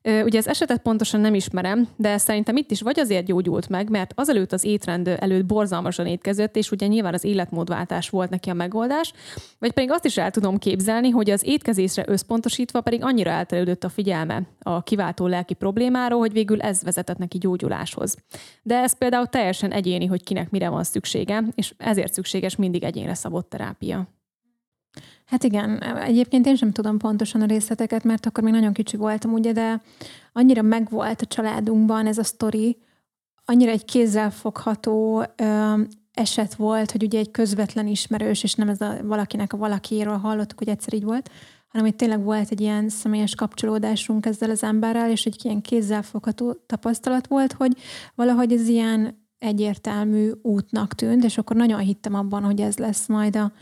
Ugye az esetet pontosan nem ismerem, de szerintem itt is vagy azért gyógyult meg, mert azelőtt az étrend előtt borzalmasan étkezett, és ugye nyilván az életmódváltás volt neki a megoldás, vagy pedig azt is el tudom képzelni, hogy az étkezésre összpontosítva pedig annyira elterülődött a figyelme a kiváltó lelki problémáról, hogy végül ez vezetett neki gyógyuláshoz. De ez például teljesen egyéni, hogy kinek mire van szüksége, és ezért szükséges mindig egyénre szabott terápia. Hát igen, egyébként én sem tudom pontosan a részleteket, mert akkor még nagyon kicsi voltam, ugye, de annyira megvolt a családunkban ez a sztori, annyira egy kézzelfogható ö, eset volt, hogy ugye egy közvetlen ismerős, és nem ez a valakinek a valakiről hallottuk, hogy egyszer így volt, hanem hogy tényleg volt egy ilyen személyes kapcsolódásunk ezzel az emberrel, és egy ilyen kézzelfogható tapasztalat volt, hogy valahogy ez ilyen egyértelmű útnak tűnt, és akkor nagyon hittem abban, hogy ez lesz majd a,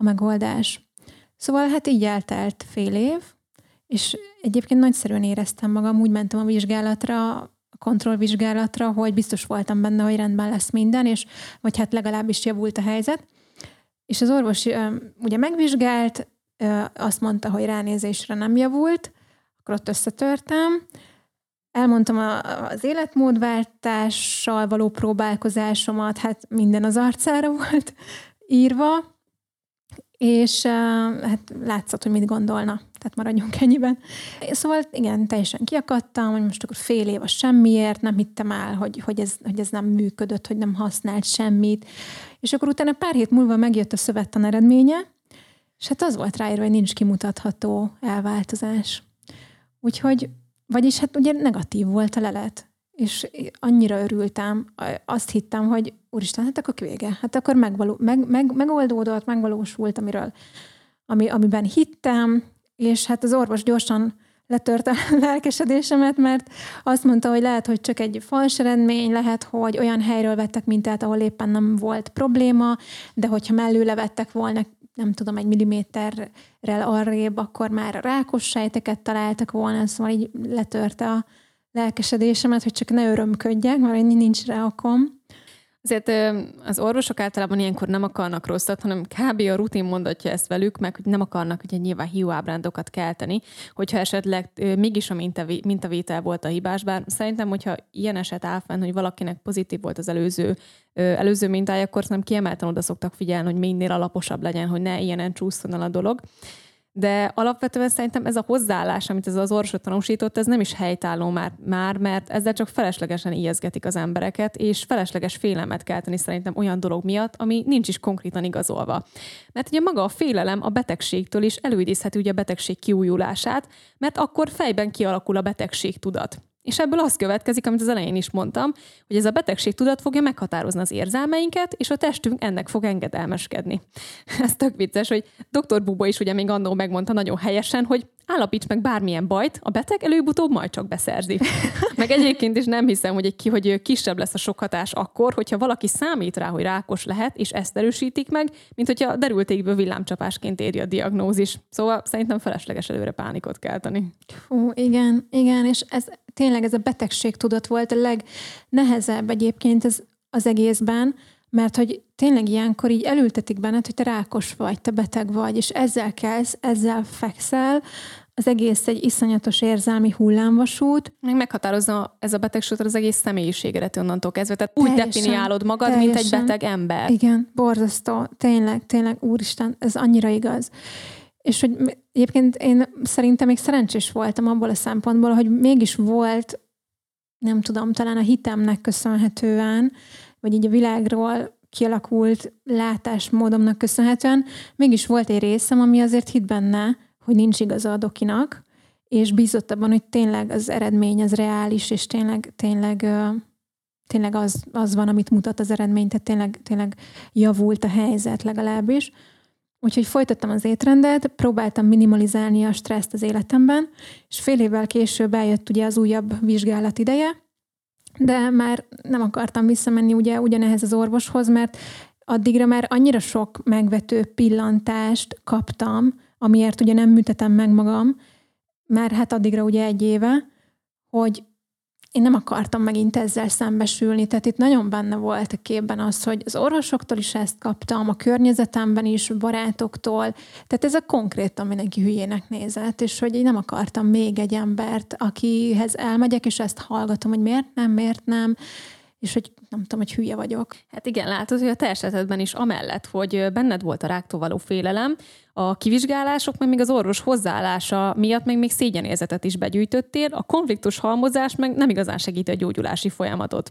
a megoldás. Szóval hát így eltelt fél év, és egyébként nagyszerűen éreztem magam, úgy mentem a vizsgálatra, a kontrollvizsgálatra, hogy biztos voltam benne, hogy rendben lesz minden, és vagy hát legalábbis javult a helyzet. És az orvos ugye megvizsgált, azt mondta, hogy ránézésre nem javult, akkor ott összetörtem, elmondtam az életmódváltással való próbálkozásomat, hát minden az arcára volt írva, és hát látszott, hogy mit gondolna, tehát maradjunk ennyiben. Szóval igen, teljesen kiakadtam, hogy most akkor fél év a semmiért, nem hittem el, hogy, hogy, ez, hogy ez nem működött, hogy nem használt semmit. És akkor utána pár hét múlva megjött a szövettan eredménye, és hát az volt ráírva, hogy nincs kimutatható elváltozás. Úgyhogy, vagyis hát ugye negatív volt a lelet és annyira örültem, azt hittem, hogy úristen, hát akkor vége, hát akkor megvaló, meg, meg, megoldódott, megvalósult, amiről, ami, amiben hittem, és hát az orvos gyorsan letört a lelkesedésemet, mert azt mondta, hogy lehet, hogy csak egy fals eredmény, lehet, hogy olyan helyről vettek mintát, ahol éppen nem volt probléma, de hogyha mellőle vettek volna, nem tudom, egy milliméterrel arrébb, akkor már rákos sejteket találtak volna, szóval így letörte a, lelkesedésemet, hogy csak ne örömködjek, mert nincs rá okom. Azért az orvosok általában ilyenkor nem akarnak rosszat, hanem kb. a rutin mondatja ezt velük, meg hogy nem akarnak ugye nyilván hiúábrándokat kelteni, hogyha esetleg mégis a mintavétel volt a hibás, bár szerintem, hogyha ilyen eset áll fenn, hogy valakinek pozitív volt az előző, előző mintája, akkor nem kiemelten oda szoktak figyelni, hogy minél alaposabb legyen, hogy ne ilyenen csúszson el a dolog. De alapvetően szerintem ez a hozzáállás, amit ez az orvosot tanúsított, ez nem is helytálló már, már, mert ezzel csak feleslegesen ijeszgetik az embereket, és felesleges félelmet kelteni szerintem olyan dolog miatt, ami nincs is konkrétan igazolva. Mert ugye maga a félelem a betegségtől is előidézheti ugye a betegség kiújulását, mert akkor fejben kialakul a betegség tudat. És ebből az következik, amit az elején is mondtam, hogy ez a betegség tudat fogja meghatározni az érzelmeinket, és a testünk ennek fog engedelmeskedni. ez tök vicces, hogy dr. Bubo is ugye még annól megmondta nagyon helyesen, hogy állapíts meg bármilyen bajt, a beteg előbb-utóbb majd csak beszerzi. meg egyébként is nem hiszem, hogy, egy, ki, hogy kisebb lesz a sok hatás akkor, hogyha valaki számít rá, hogy rákos lehet, és ezt erősítik meg, mint hogyha derültékből villámcsapásként éri a diagnózis. Szóval szerintem felesleges előre pánikot kelteni. Fú, igen, igen, és ez tényleg ez a betegség tudat volt a legnehezebb egyébként ez az egészben, mert hogy tényleg ilyenkor így elültetik benned, hogy te rákos vagy, te beteg vagy, és ezzel kezd, ezzel fekszel, az egész egy iszonyatos érzelmi hullámvasút. Még meghatározza ez a betegség az egész személyiségedet onnantól kezdve. Tehát úgy teljesen, definiálod magad, teljesen. mint egy beteg ember. Igen, borzasztó. Tényleg, tényleg, úristen, ez annyira igaz. És hogy egyébként én szerintem még szerencsés voltam abból a szempontból, hogy mégis volt, nem tudom, talán a hitemnek köszönhetően, vagy így a világról kialakult látásmódomnak köszönhetően, mégis volt egy részem, ami azért hit benne, hogy nincs igaza a dokinak, és bízott abban, hogy tényleg az eredmény az reális, és tényleg, tényleg, tényleg az, az van, amit mutat az eredmény, tehát tényleg, tényleg javult a helyzet legalábbis. Úgyhogy folytattam az étrendet, próbáltam minimalizálni a stresszt az életemben, és fél évvel később eljött ugye az újabb vizsgálat ideje, de már nem akartam visszamenni ugye ugyanehez az orvoshoz, mert addigra már annyira sok megvető pillantást kaptam, amiért ugye nem műtetem meg magam, mert hát addigra ugye egy éve, hogy én nem akartam megint ezzel szembesülni, tehát itt nagyon benne volt a képben az, hogy az orvosoktól is ezt kaptam, a környezetemben is, barátoktól, tehát ez a konkrétan mindenki hülyének nézett, és hogy én nem akartam még egy embert, akihez elmegyek, és ezt hallgatom, hogy miért nem, miért nem, és hogy nem tudom, hogy hülye vagyok. Hát igen, látod, hogy a te esetedben is amellett, hogy benned volt a ráktól való félelem, a kivizsgálások, meg még az orvos hozzáállása miatt még, még szégyenérzetet is begyűjtöttél, a konfliktus halmozás meg nem igazán segít a gyógyulási folyamatot.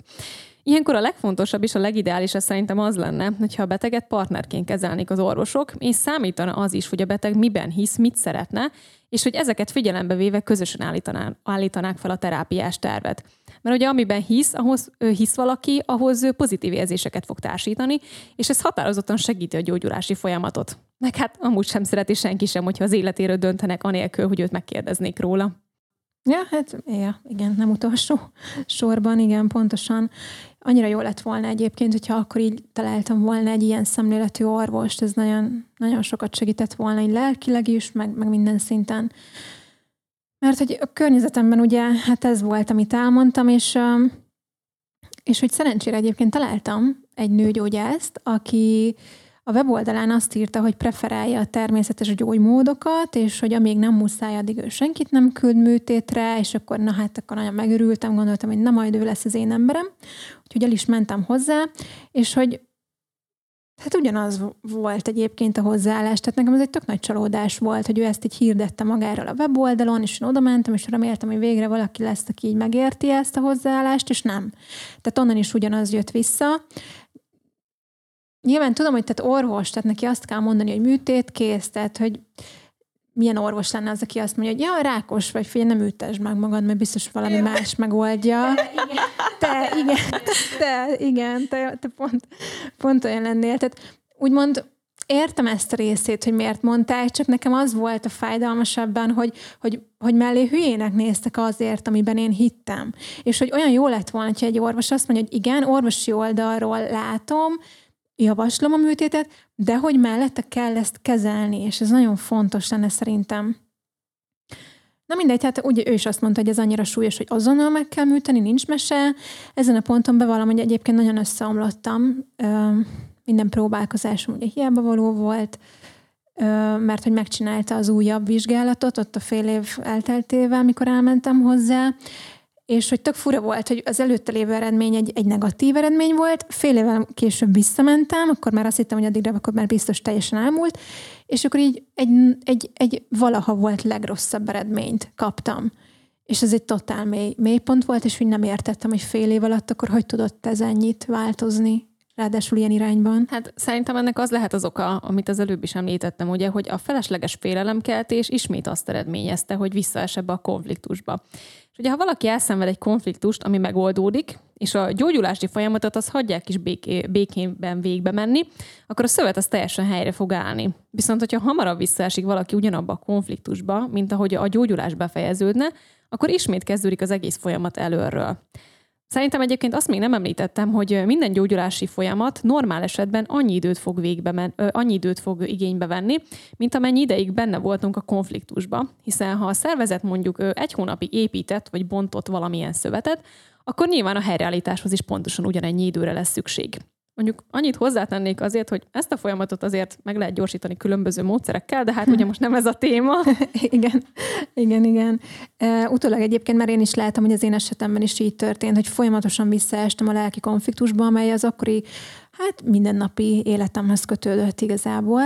Ilyenkor a legfontosabb és a legideálisabb szerintem az lenne, hogyha a beteget partnerként kezelnék az orvosok, és számítana az is, hogy a beteg miben hisz, mit szeretne, és hogy ezeket figyelembe véve közösen állítanák, állítanák fel a terápiás tervet. Mert ugye amiben hisz, ahhoz hisz valaki, ahhoz pozitív érzéseket fog társítani, és ez határozottan segíti a gyógyulási folyamatot. Meg hát amúgy sem szereti senki sem, hogyha az életéről döntenek anélkül, hogy őt megkérdeznék róla. Ja, hát ja, igen, nem utolsó sorban, igen, pontosan. Annyira jó lett volna egyébként, hogyha akkor így találtam volna egy ilyen szemléletű orvost, ez nagyon, nagyon sokat segített volna, így lelkileg is, meg, meg minden szinten. Mert hogy a környezetemben ugye, hát ez volt, amit elmondtam, és, és hogy szerencsére egyébként találtam egy nőgyógyászt, aki a weboldalán azt írta, hogy preferálja a természetes gyógymódokat, és hogy amíg nem muszáj, addig ő senkit nem küld műtétre, és akkor na hát akkor nagyon megörültem, gondoltam, hogy na majd ő lesz az én emberem. Úgyhogy el is mentem hozzá, és hogy Hát ugyanaz volt egyébként a hozzáállás, tehát nekem ez egy tök nagy csalódás volt, hogy ő ezt így hirdette magáról a weboldalon, és én oda mentem, és reméltem, hogy végre valaki lesz, aki így megérti ezt a hozzáállást, és nem. Tehát onnan is ugyanaz jött vissza. Nyilván tudom, hogy tehát orvos, tehát neki azt kell mondani, hogy műtét kész, tehát hogy milyen orvos lenne az, aki azt mondja, hogy ja, rákos vagy, fél, nem ütesd meg magad, mert biztos valami Jó. más megoldja. Te, igen, te, igen, te, te pont, pont olyan lennél. Tehát úgymond értem ezt a részét, hogy miért mondták, csak nekem az volt a fájdalmasabban, hogy, hogy, hogy mellé hülyének néztek azért, amiben én hittem. És hogy olyan jó lett volna, hogy egy orvos azt mondja, hogy igen, orvosi oldalról látom, javaslom a műtétet, de hogy mellette kell ezt kezelni, és ez nagyon fontos lenne szerintem. Na mindegy, hát ugye ő is azt mondta, hogy ez annyira súlyos, hogy azonnal meg kell műteni, nincs mese. Ezen a ponton bevallom, hogy egyébként nagyon összeomlottam. Minden próbálkozásom ugye hiába való volt, mert hogy megcsinálta az újabb vizsgálatot, ott a fél év elteltével, mikor elmentem hozzá, és hogy tök fura volt, hogy az előtte lévő eredmény egy, egy negatív eredmény volt, fél évvel később visszamentem, akkor már azt hittem, hogy addigra akkor már biztos teljesen elmúlt, és akkor így egy, egy, egy valaha volt legrosszabb eredményt kaptam. És ez egy totál mély, mély pont volt, és úgy nem értettem, hogy fél év alatt akkor hogy tudott ez ennyit változni ráadásul ilyen irányban? Hát szerintem ennek az lehet az oka, amit az előbb is említettem, ugye, hogy a felesleges félelemkeltés ismét azt eredményezte, hogy visszaes a konfliktusba. És ugye, ha valaki elszenved egy konfliktust, ami megoldódik, és a gyógyulási folyamatot az hagyják is béké, békében végbe menni, akkor a szövet az teljesen helyre fog állni. Viszont, hogyha hamarabb visszaesik valaki ugyanabba a konfliktusba, mint ahogy a gyógyulás befejeződne, akkor ismét kezdődik az egész folyamat előről. Szerintem egyébként azt még nem említettem, hogy minden gyógyulási folyamat normál esetben annyi időt fog végbe men, annyi időt fog igénybe venni, mint amennyi ideig benne voltunk a konfliktusba. Hiszen ha a szervezet mondjuk egy hónapig épített vagy bontott valamilyen szövetet, akkor nyilván a helyreállításhoz is pontosan ugyanennyi időre lesz szükség. Mondjuk annyit hozzátennék azért, hogy ezt a folyamatot azért meg lehet gyorsítani különböző módszerekkel, de hát ugye most nem ez a téma. igen, igen, igen. Uh, utólag egyébként, mert én is látom, hogy az én esetemben is így történt, hogy folyamatosan visszaestem a lelki konfliktusba, amely az akkori, hát mindennapi életemhez kötődött igazából,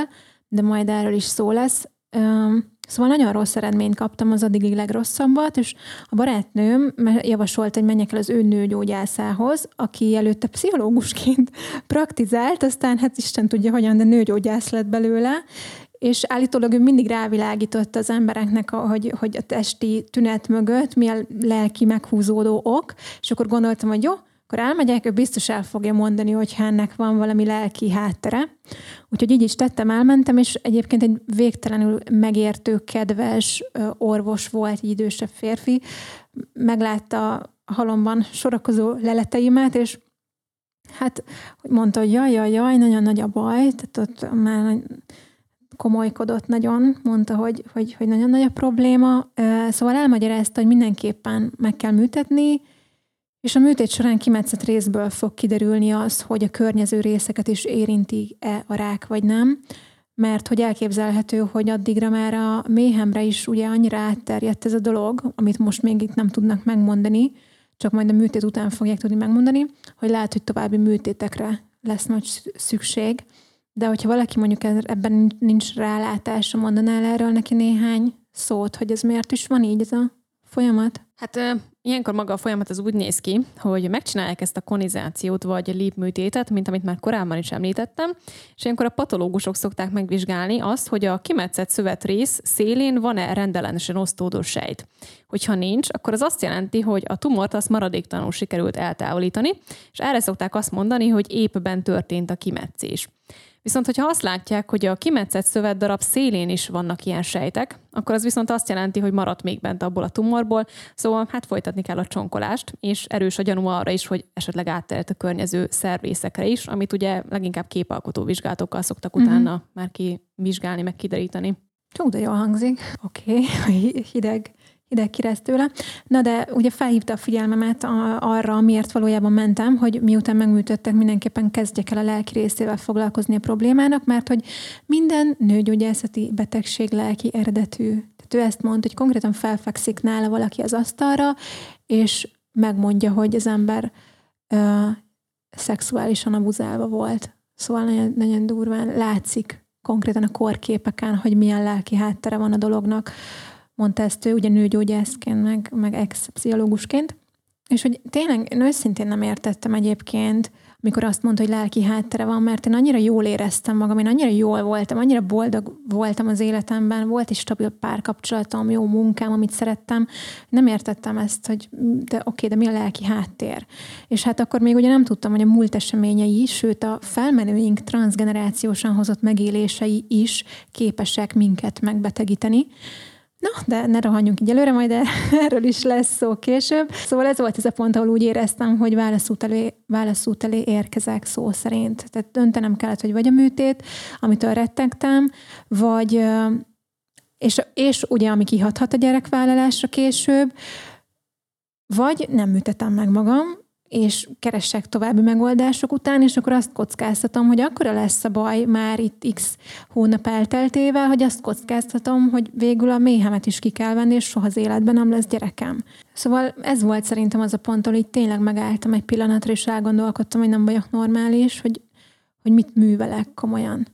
de majd erről is szó lesz. Uh, Szóval nagyon rossz eredményt kaptam, az addigi legrosszabbat, és a barátnőm javasolt, hogy menjek el az ő nőgyógyászához, aki előtte pszichológusként praktizált, aztán hát Isten tudja hogyan, de nőgyógyász lett belőle, és állítólag ő mindig rávilágított az embereknek, hogy, hogy a testi tünet mögött mi a lelki meghúzódó ok, és akkor gondoltam, hogy jó, akkor elmegyek, ő biztos el fogja mondani, hogy ennek van valami lelki háttere. Úgyhogy így is tettem, elmentem, és egyébként egy végtelenül megértő, kedves orvos volt, egy idősebb férfi, meglátta a halomban sorakozó leleteimet, és Hát mondta, hogy jaj, jaj, jaj, nagyon nagy a baj, tehát ott már komolykodott nagyon, mondta, hogy, hogy, hogy nagyon nagy a probléma. Szóval elmagyarázta, hogy mindenképpen meg kell műtetni, és a műtét során kimetszett részből fog kiderülni az, hogy a környező részeket is érinti-e a rák, vagy nem. Mert hogy elképzelhető, hogy addigra már a méhemre is ugye annyira átterjedt ez a dolog, amit most még itt nem tudnak megmondani, csak majd a műtét után fogják tudni megmondani, hogy lehet, hogy további műtétekre lesz nagy szükség. De hogyha valaki mondjuk ebben nincs rálátása, mondanál erről neki néhány szót, hogy ez miért is van így ez a folyamat? Hát Ilyenkor maga a folyamat az úgy néz ki, hogy megcsinálják ezt a konizációt vagy lépműtétet, mint amit már korábban is említettem, és ilyenkor a patológusok szokták megvizsgálni azt, hogy a kimetszett szövetrész szélén van-e rendellenesen osztódó sejt. Hogyha nincs, akkor az azt jelenti, hogy a tumort azt maradéktalanul sikerült eltávolítani, és erre szokták azt mondani, hogy épben történt a kimetszés. Viszont, hogyha azt látják, hogy a kimetszett szövetdarab szélén is vannak ilyen sejtek, akkor az viszont azt jelenti, hogy maradt még bent abból a tumorból, szóval hát folytatni kell a csonkolást, és erős a gyanú arra is, hogy esetleg átterült a környező szervészekre is, amit ugye leginkább képalkotó vizsgálatokkal szoktak uh-huh. utána már kivizsgálni, meg kideríteni. De jól hangzik. Oké, okay. hideg ide kiresz tőle. Na de ugye felhívta a figyelmemet arra, miért valójában mentem, hogy miután megműtöttek, mindenképpen kezdjek el a lelki részével foglalkozni a problémának, mert hogy minden nőgyógyászati betegség lelki eredetű. Tehát ő ezt mondta, hogy konkrétan felfekszik nála valaki az asztalra, és megmondja, hogy az ember ö, szexuálisan abuzálva volt. Szóval nagyon, nagyon durván látszik konkrétan a korképeken, hogy milyen lelki háttere van a dolognak mondta ezt ő, ugye nőgyógyászként, meg, meg ex-pszichológusként, és hogy tényleg én őszintén nem értettem egyébként, amikor azt mondta, hogy lelki háttere van, mert én annyira jól éreztem magam, én annyira jól voltam, annyira boldog voltam az életemben, volt egy stabil párkapcsolatom, jó munkám, amit szerettem. Nem értettem ezt, hogy de oké, de mi a lelki háttér? És hát akkor még ugye nem tudtam, hogy a múlt eseményei, sőt a felmenőink transgenerációsan hozott megélései is képesek minket megbetegíteni. Na, de ne rohanjunk így előre, majd erről is lesz szó később. Szóval ez volt ez a pont, ahol úgy éreztem, hogy válaszút elé, válaszút elé érkezek szó szerint. Tehát döntenem kellett, hogy vagy a műtét, amitől rettegtem, vagy és, és ugye, ami kihathat a gyerekvállalásra később, vagy nem műtetem meg magam, és keressek további megoldások után, és akkor azt kockáztatom, hogy akkora lesz a baj már itt x hónap elteltével, hogy azt kockáztatom, hogy végül a méhemet is ki kell venni, és soha az életben nem lesz gyerekem. Szóval ez volt szerintem az a pont, ahol így tényleg megálltam egy pillanatra, és elgondolkodtam, hogy nem vagyok normális, hogy, hogy mit művelek komolyan.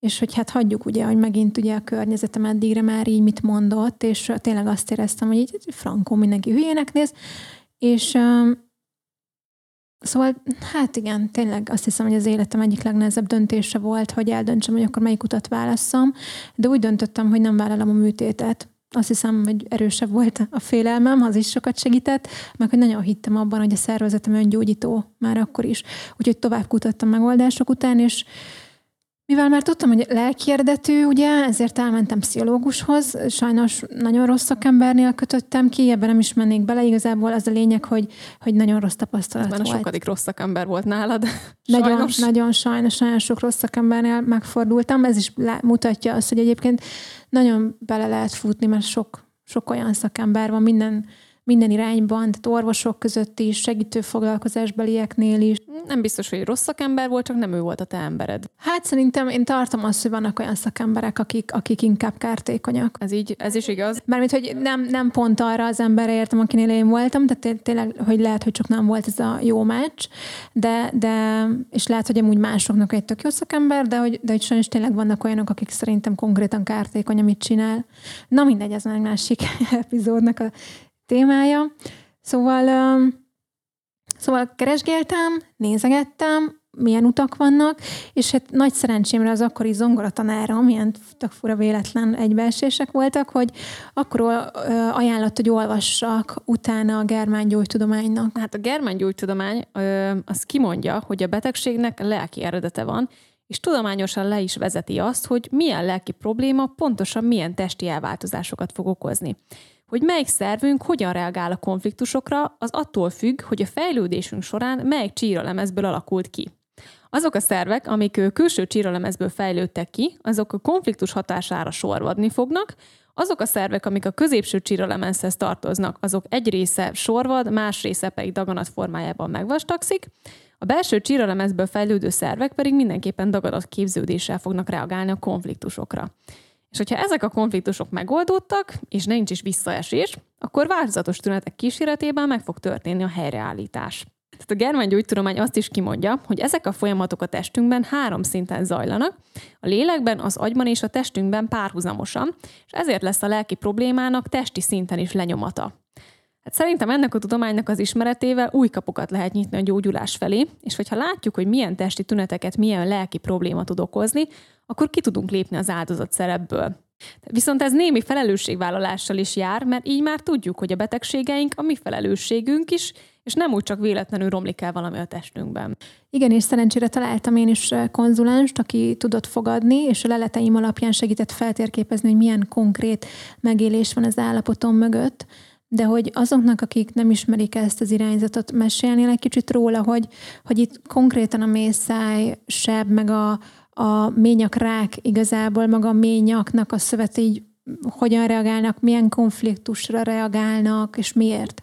És hogy hát hagyjuk ugye, hogy megint ugye a környezetem eddigre már így mit mondott, és tényleg azt éreztem, hogy így frankó mindenki hülyének néz, és Szóval, hát igen, tényleg azt hiszem, hogy az életem egyik legnehezebb döntése volt, hogy eldöntsem, hogy akkor melyik utat válasszam, de úgy döntöttem, hogy nem vállalom a műtétet. Azt hiszem, hogy erősebb volt a félelmem, az is sokat segített, meg hogy nagyon hittem abban, hogy a szervezetem öngyógyító már akkor is. Úgyhogy tovább kutattam megoldások után, és mivel már tudtam, hogy lelki eredetű, ugye, ezért elmentem pszichológushoz. Sajnos nagyon rossz szakembernél kötöttem ki, ebben nem is mennék bele. Igazából az a lényeg, hogy, hogy nagyon rossz tapasztalat Ebben volt. sokadik rossz szakember volt nálad. Nagyon, sajnos. nagyon sajnos, nagyon sok rossz szakembernél megfordultam. Ez is mutatja azt, hogy egyébként nagyon bele lehet futni, mert sok, sok olyan szakember van, minden minden irányban, tehát orvosok között is, segítő foglalkozásbelieknél is. Nem biztos, hogy rossz szakember volt, csak nem ő volt a te embered. Hát szerintem én tartom azt, hogy vannak olyan szakemberek, akik, akik inkább kártékonyak. Ez így, ez is igaz. Mármint, hogy nem, nem pont arra az emberre értem, akinél én voltam, tehát tényleg, hogy lehet, hogy csak nem volt ez a jó meccs, de, de és lehet, hogy amúgy másoknak egy tök jó szakember, de hogy, de hogy sajnos tényleg vannak olyanok, akik szerintem konkrétan kártékony, amit csinál. Na mindegy, ez egy másik epizódnak a témája. Szóval, szóval keresgéltem, nézegettem, milyen utak vannak, és hát nagy szerencsémre az akkori zongoratanárom, milyen tök fura véletlen egybeesések voltak, hogy akkor ajánlott, hogy olvassak utána a germán gyógytudománynak. Hát a germán gyógytudomány az kimondja, hogy a betegségnek lelki eredete van, és tudományosan le is vezeti azt, hogy milyen lelki probléma pontosan milyen testi elváltozásokat fog okozni. Hogy melyik szervünk hogyan reagál a konfliktusokra, az attól függ, hogy a fejlődésünk során melyik csíralemezből alakult ki. Azok a szervek, amik külső csíralemezből fejlődtek ki, azok a konfliktus hatására sorvadni fognak, azok a szervek, amik a középső csíralemezhez tartoznak, azok egy része sorvad, más része pedig daganat formájában megvastagszik, a belső csíralemezből fejlődő szervek pedig mindenképpen daganat képződéssel fognak reagálni a konfliktusokra. És hogyha ezek a konfliktusok megoldódtak, és nincs is visszaesés, akkor változatos tünetek kíséretében meg fog történni a helyreállítás. Tehát a germán azt is kimondja, hogy ezek a folyamatok a testünkben három szinten zajlanak, a lélekben, az agyban és a testünkben párhuzamosan, és ezért lesz a lelki problémának testi szinten is lenyomata. Hát szerintem ennek a tudománynak az ismeretével új kapukat lehet nyitni a gyógyulás felé, és hogyha látjuk, hogy milyen testi tüneteket, milyen lelki probléma tud okozni, akkor ki tudunk lépni az áldozat szerepből. Viszont ez némi felelősségvállalással is jár, mert így már tudjuk, hogy a betegségeink a mi felelősségünk is, és nem úgy csak véletlenül romlik el valami a testünkben. Igen, és szerencsére találtam én is konzulást, aki tudott fogadni, és a leleteim alapján segített feltérképezni, hogy milyen konkrét megélés van az állapotom mögött. De hogy azoknak, akik nem ismerik ezt az irányzatot, mesélnél egy kicsit róla, hogy, hogy itt konkrétan a mészáj, seb, meg a, a ményakrák igazából, maga a ményaknak a szövet így hogyan reagálnak, milyen konfliktusra reagálnak, és miért?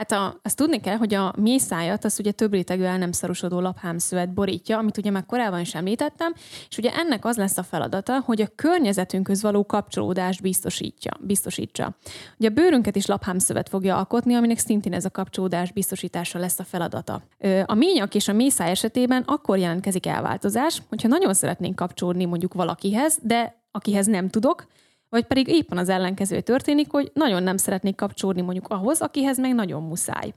Hát a, azt tudni kell, hogy a mészájat az ugye több rétegű el nem szorosodó laphámszövet borítja, amit ugye már korábban is említettem, és ugye ennek az lesz a feladata, hogy a környezetünkhöz való kapcsolódást biztosítja, biztosítsa. Ugye a bőrünket is laphámszövet fogja alkotni, aminek szintén ez a kapcsolódás biztosítása lesz a feladata. A ményak és a mészáj esetében akkor jelentkezik elváltozás, hogyha nagyon szeretnénk kapcsolódni mondjuk valakihez, de akihez nem tudok, vagy pedig éppen az ellenkező történik, hogy nagyon nem szeretnék kapcsolódni mondjuk ahhoz, akihez meg nagyon muszáj.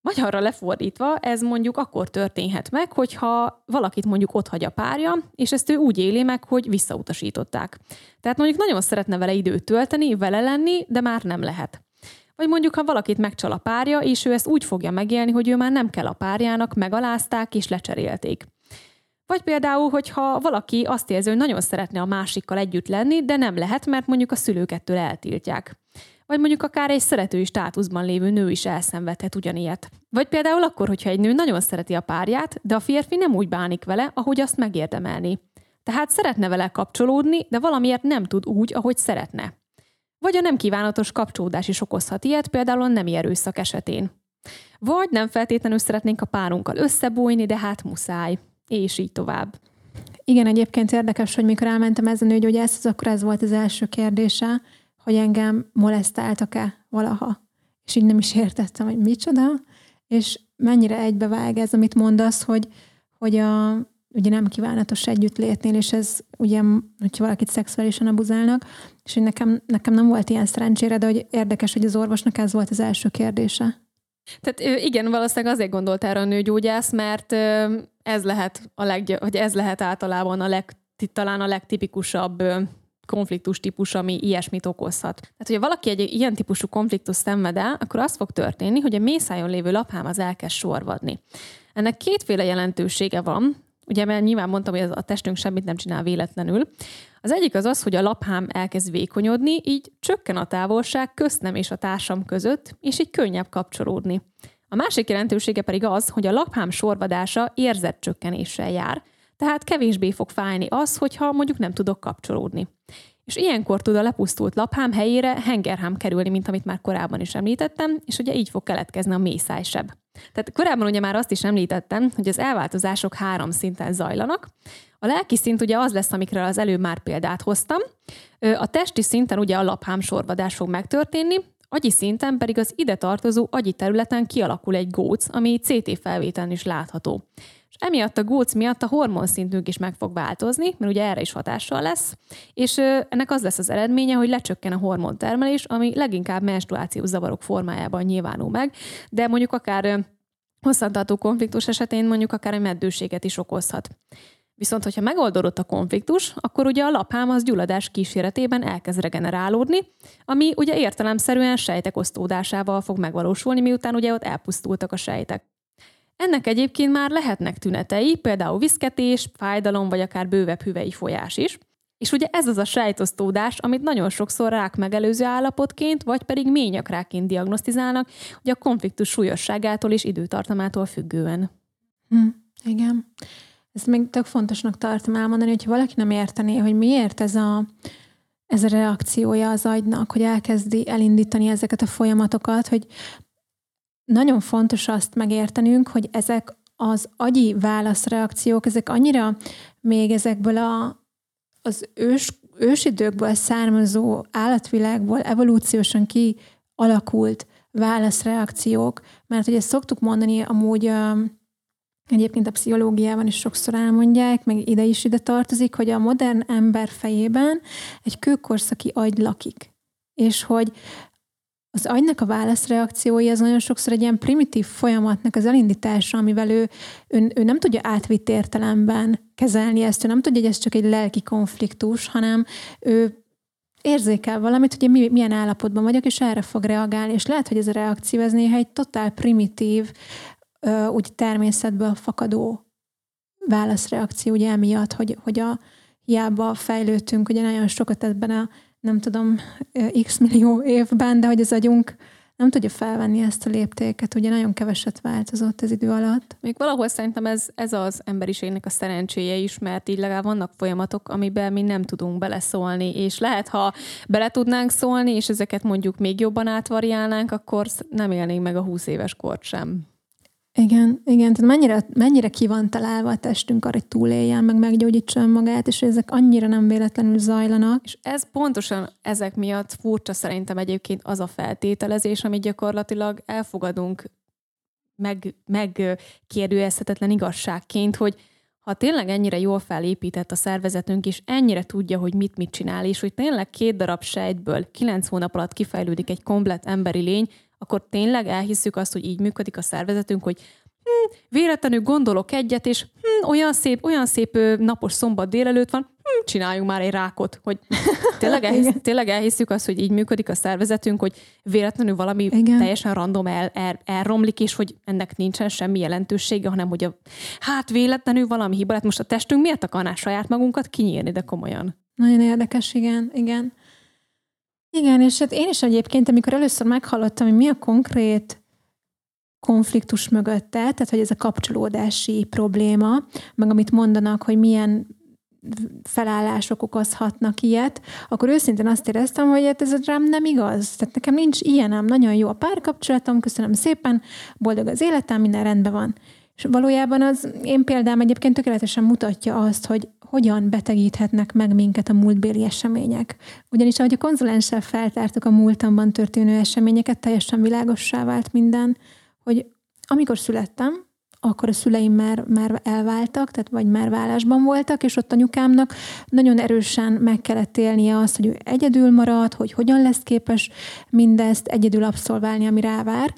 Magyarra lefordítva, ez mondjuk akkor történhet meg, hogyha valakit mondjuk ott hagy a párja, és ezt ő úgy éli meg, hogy visszautasították. Tehát mondjuk nagyon szeretne vele időt tölteni, vele lenni, de már nem lehet. Vagy mondjuk, ha valakit megcsal a párja, és ő ezt úgy fogja megélni, hogy ő már nem kell a párjának, megalázták és lecserélték. Vagy például, hogyha valaki azt érzi, hogy nagyon szeretne a másikkal együtt lenni, de nem lehet, mert mondjuk a szülők ettől eltiltják. Vagy mondjuk akár egy szeretői státuszban lévő nő is elszenvedhet ugyanilyet. Vagy például akkor, hogyha egy nő nagyon szereti a párját, de a férfi nem úgy bánik vele, ahogy azt megérdemelni. Tehát szeretne vele kapcsolódni, de valamiért nem tud úgy, ahogy szeretne. Vagy a nem kívánatos kapcsolódás is okozhat ilyet, például a nemi erőszak esetén. Vagy nem feltétlenül szeretnénk a párunkkal összebújni, de hát muszáj és így tovább. Igen, egyébként érdekes, hogy mikor elmentem ezen nőgyógyászhoz, akkor ez volt az első kérdése, hogy engem molesztáltak-e valaha. És így nem is értettem, hogy micsoda, és mennyire egybevág ez, amit mondasz, hogy, hogy a, ugye nem kívánatos együttlétnél, és ez ugye, hogyha valakit szexuálisan abuzálnak, és hogy nekem, nekem nem volt ilyen szerencsére, de hogy érdekes, hogy az orvosnak ez volt az első kérdése. Tehát igen, valószínűleg azért gondolt erre a nőgyógyász, mert ez lehet, a leg, vagy ez lehet általában a leg, talán a legtipikusabb konfliktus típus, ami ilyesmit okozhat. Tehát, hogyha valaki egy ilyen típusú konfliktus szenved el, akkor az fog történni, hogy a mészájon lévő laphám az elkezd sorvadni. Ennek kétféle jelentősége van, ugye mert nyilván mondtam, hogy a testünk semmit nem csinál véletlenül. Az egyik az az, hogy a laphám elkezd vékonyodni, így csökken a távolság köztem és a társam között, és így könnyebb kapcsolódni. A másik jelentősége pedig az, hogy a laphám sorvadása érzetcsökkenéssel jár, tehát kevésbé fog fájni az, hogyha mondjuk nem tudok kapcsolódni. És ilyenkor tud a lepusztult laphám helyére hengerhám kerülni, mint amit már korábban is említettem, és ugye így fog keletkezni a mészájseb. Tehát korábban ugye már azt is említettem, hogy az elváltozások három szinten zajlanak. A lelki szint ugye az lesz, amikre az előbb már példát hoztam. A testi szinten ugye a laphám sorvadás fog megtörténni, agyi szinten pedig az ide tartozó agyi területen kialakul egy góc, ami CT felvételen is látható. És emiatt a góc miatt a hormonszintünk is meg fog változni, mert ugye erre is hatással lesz, és ennek az lesz az eredménye, hogy lecsökken a hormontermelés, ami leginkább menstruációs zavarok formájában nyilvánul meg, de mondjuk akár hosszantartó konfliktus esetén mondjuk akár egy meddőséget is okozhat. Viszont, hogyha megoldódott a konfliktus, akkor ugye a laphám az gyulladás kíséretében elkezd regenerálódni, ami ugye értelemszerűen sejtek osztódásával fog megvalósulni, miután ugye ott elpusztultak a sejtek. Ennek egyébként már lehetnek tünetei, például viszketés, fájdalom, vagy akár bővebb hüvei folyás is. És ugye ez az a sejtosztódás, amit nagyon sokszor rák megelőző állapotként, vagy pedig ményakráként diagnosztizálnak, ugye a konfliktus súlyosságától és időtartamától függően. Hm, igen. Ezt még tök fontosnak tartom elmondani, hogyha valaki nem értené, hogy miért ez a, ez a reakciója az agynak, hogy elkezdi elindítani ezeket a folyamatokat, hogy nagyon fontos azt megértenünk, hogy ezek az agyi válaszreakciók, ezek annyira még ezekből a, az ős, ősidőkből származó állatvilágból evolúciósan kialakult válaszreakciók, mert ugye szoktuk mondani amúgy Egyébként a pszichológiában is sokszor elmondják, meg ide is ide tartozik, hogy a modern ember fejében egy kőkorszaki agy lakik. És hogy az agynak a válaszreakciói az nagyon sokszor egy ilyen primitív folyamatnak az elindítása, amivel ő, ő, ő nem tudja átvitt értelemben kezelni ezt, ő nem tudja, hogy ez csak egy lelki konfliktus, hanem ő érzékel valamit, hogy én milyen állapotban vagyok, és erre fog reagálni. És lehet, hogy ez a reakció ez néha egy totál primitív, úgy természetből fakadó válaszreakció, ugye emiatt, hogy, hogy a hiába fejlődtünk, ugye nagyon sokat ebben a nem tudom, x millió évben, de hogy az agyunk nem tudja felvenni ezt a léptéket, ugye nagyon keveset változott az idő alatt. Még valahol szerintem ez, ez az emberiségnek a szerencséje is, mert így legalább vannak folyamatok, amiben mi nem tudunk beleszólni, és lehet, ha bele tudnánk szólni, és ezeket mondjuk még jobban átvariálnánk, akkor nem élnénk meg a 20 éves kort sem. Igen, igen, tehát mennyire, mennyire ki van találva a testünk arra, hogy túléljen, meg meggyógyítson magát, és ezek annyira nem véletlenül zajlanak. És ez pontosan ezek miatt furcsa szerintem egyébként az a feltételezés, amit gyakorlatilag elfogadunk meg, megkérdőjelezhetetlen igazságként, hogy ha tényleg ennyire jól felépített a szervezetünk, és ennyire tudja, hogy mit mit csinál, és hogy tényleg két darab sejtből kilenc hónap alatt kifejlődik egy komplet emberi lény, akkor tényleg elhisszük azt, hogy így működik a szervezetünk, hogy hm, véletlenül gondolok egyet, és hm, olyan szép, olyan szép napos szombat délelőtt van, hm, csináljunk már egy rákot, hogy tényleg, elhisz, tényleg elhiszük azt, hogy így működik a szervezetünk, hogy véletlenül valami Igen. teljesen random el, el, elromlik, és hogy ennek nincsen semmi jelentősége, hanem hogy a, hát véletlenül valami hiba lett. Most a testünk miért akarná saját magunkat kinyírni, de komolyan? Nagyon érdekes, igen, igen. Igen, és hát én is egyébként, amikor először meghallottam, hogy mi a konkrét konfliktus mögötte, tehát hogy ez a kapcsolódási probléma, meg amit mondanak, hogy milyen felállások okozhatnak ilyet, akkor őszintén azt éreztem, hogy hát ez rám nem igaz. Tehát nekem nincs ilyenem, nagyon jó a párkapcsolatom, köszönöm szépen, boldog az életem, minden rendben van. És valójában az én példám egyébként tökéletesen mutatja azt, hogy hogyan betegíthetnek meg minket a múltbéli események. Ugyanis ahogy a konzulenssel feltártuk a múltamban történő eseményeket, teljesen világossá vált minden, hogy amikor születtem, akkor a szüleim már, már elváltak, tehát vagy már vállásban voltak, és ott anyukámnak nagyon erősen meg kellett élnie azt, hogy ő egyedül marad, hogy hogyan lesz képes mindezt egyedül abszolválni, ami rávár.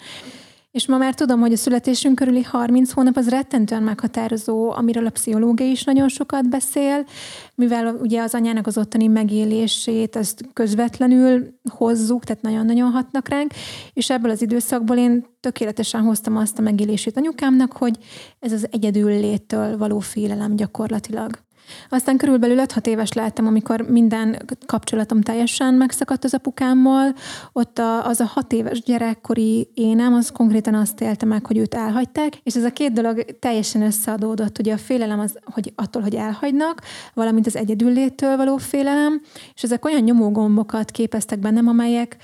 És ma már tudom, hogy a születésünk körüli 30 hónap az rettentően meghatározó, amiről a pszichológia is nagyon sokat beszél, mivel ugye az anyának az ottani megélését ezt közvetlenül hozzuk, tehát nagyon-nagyon hatnak ránk, és ebből az időszakból én tökéletesen hoztam azt a megélését anyukámnak, hogy ez az egyedül léttől való félelem gyakorlatilag. Aztán körülbelül 5-6 éves lehettem, amikor minden kapcsolatom teljesen megszakadt az apukámmal. Ott a, az a 6 éves gyerekkori énem, az konkrétan azt élte meg, hogy őt elhagyták, és ez a két dolog teljesen összeadódott. Ugye a félelem az, hogy attól, hogy elhagynak, valamint az egyedülléttől való félelem, és ezek olyan nyomógombokat képeztek bennem, amelyek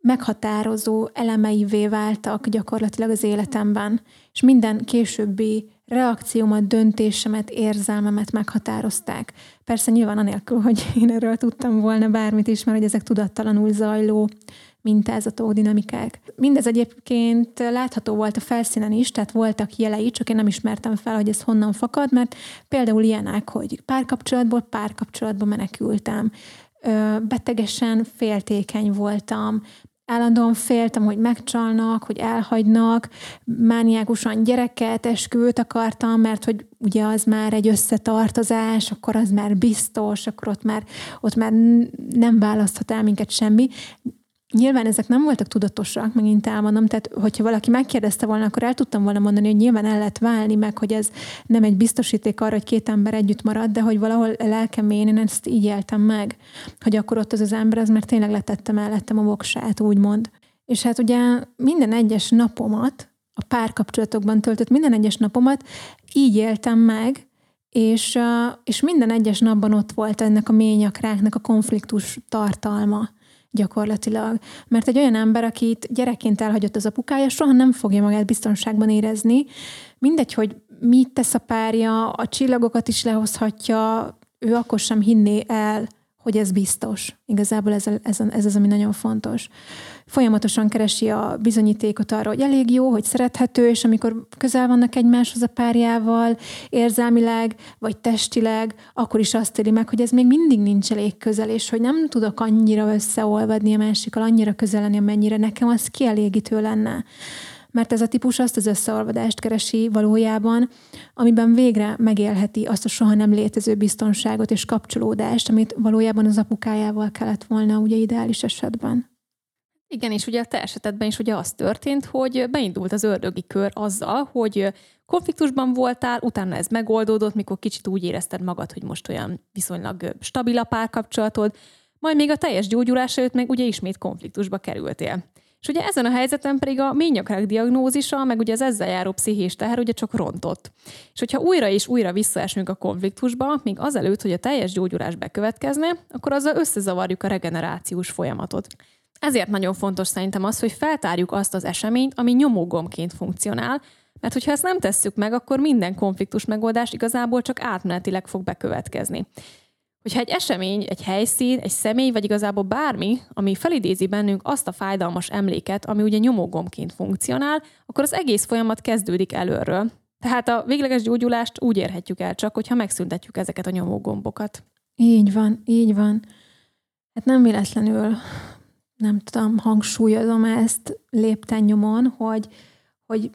meghatározó elemeivé váltak gyakorlatilag az életemben, és minden későbbi reakciómat, döntésemet, érzelmemet meghatározták. Persze nyilván anélkül, hogy én erről tudtam volna bármit is, mert hogy ezek tudattalanul zajló mintázatok, dinamikák. Mindez egyébként látható volt a felszínen is, tehát voltak jelei, csak én nem ismertem fel, hogy ez honnan fakad, mert például ilyenek, hogy párkapcsolatból párkapcsolatba menekültem, betegesen féltékeny voltam, állandóan féltem, hogy megcsalnak, hogy elhagynak, mániákusan gyereket, esküvőt akartam, mert hogy ugye az már egy összetartozás, akkor az már biztos, akkor ott már, ott már nem választhat el minket semmi. Nyilván ezek nem voltak tudatosak, megint elmondom, tehát hogyha valaki megkérdezte volna, akkor el tudtam volna mondani, hogy nyilván el lehet válni, meg hogy ez nem egy biztosíték arra, hogy két ember együtt marad, de hogy valahol lelkemén én ezt így éltem meg, hogy akkor ott az az ember, az mert tényleg letette mellettem a voksát, úgymond. És hát ugye minden egyes napomat, a párkapcsolatokban töltött minden egyes napomat így éltem meg, és, és minden egyes napban ott volt ennek a ményakráknak a konfliktus tartalma gyakorlatilag. Mert egy olyan ember, akit gyerekként elhagyott az apukája, soha nem fogja magát biztonságban érezni. Mindegy, hogy mit tesz a párja, a csillagokat is lehozhatja, ő akkor sem hinné el, hogy ez biztos. Igazából ez, ez, ez az, ami nagyon fontos. Folyamatosan keresi a bizonyítékot arra, hogy elég jó, hogy szerethető, és amikor közel vannak egymáshoz a párjával, érzelmileg vagy testileg, akkor is azt éli meg, hogy ez még mindig nincs elég közel, és hogy nem tudok annyira összeolvadni a másikkal, annyira közel lenni, amennyire nekem az kielégítő lenne mert ez a típus azt az összeolvadást keresi valójában, amiben végre megélheti azt a soha nem létező biztonságot és kapcsolódást, amit valójában az apukájával kellett volna ugye ideális esetben. Igen, és ugye a te esetedben is ugye az történt, hogy beindult az ördögi kör azzal, hogy konfliktusban voltál, utána ez megoldódott, mikor kicsit úgy érezted magad, hogy most olyan viszonylag stabil a párkapcsolatod, majd még a teljes gyógyulás előtt meg ugye ismét konfliktusba kerültél. És ugye ezen a helyzeten pedig a ményakrák diagnózisa, meg ugye az ezzel járó pszichés teher ugye csak rontott. És hogyha újra és újra visszaesünk a konfliktusba, még azelőtt, hogy a teljes gyógyulás bekövetkezne, akkor azzal összezavarjuk a regenerációs folyamatot. Ezért nagyon fontos szerintem az, hogy feltárjuk azt az eseményt, ami nyomógomként funkcionál, mert hogyha ezt nem tesszük meg, akkor minden konfliktus megoldás igazából csak átmenetileg fog bekövetkezni. Hogyha egy esemény, egy helyszín, egy személy, vagy igazából bármi, ami felidézi bennünk azt a fájdalmas emléket, ami ugye nyomógomként funkcionál, akkor az egész folyamat kezdődik előről. Tehát a végleges gyógyulást úgy érhetjük el csak, hogyha megszüntetjük ezeket a nyomógombokat. Így van, így van. Hát nem véletlenül, nem tudom, hangsúlyozom ezt lépten nyomon, hogy, hogy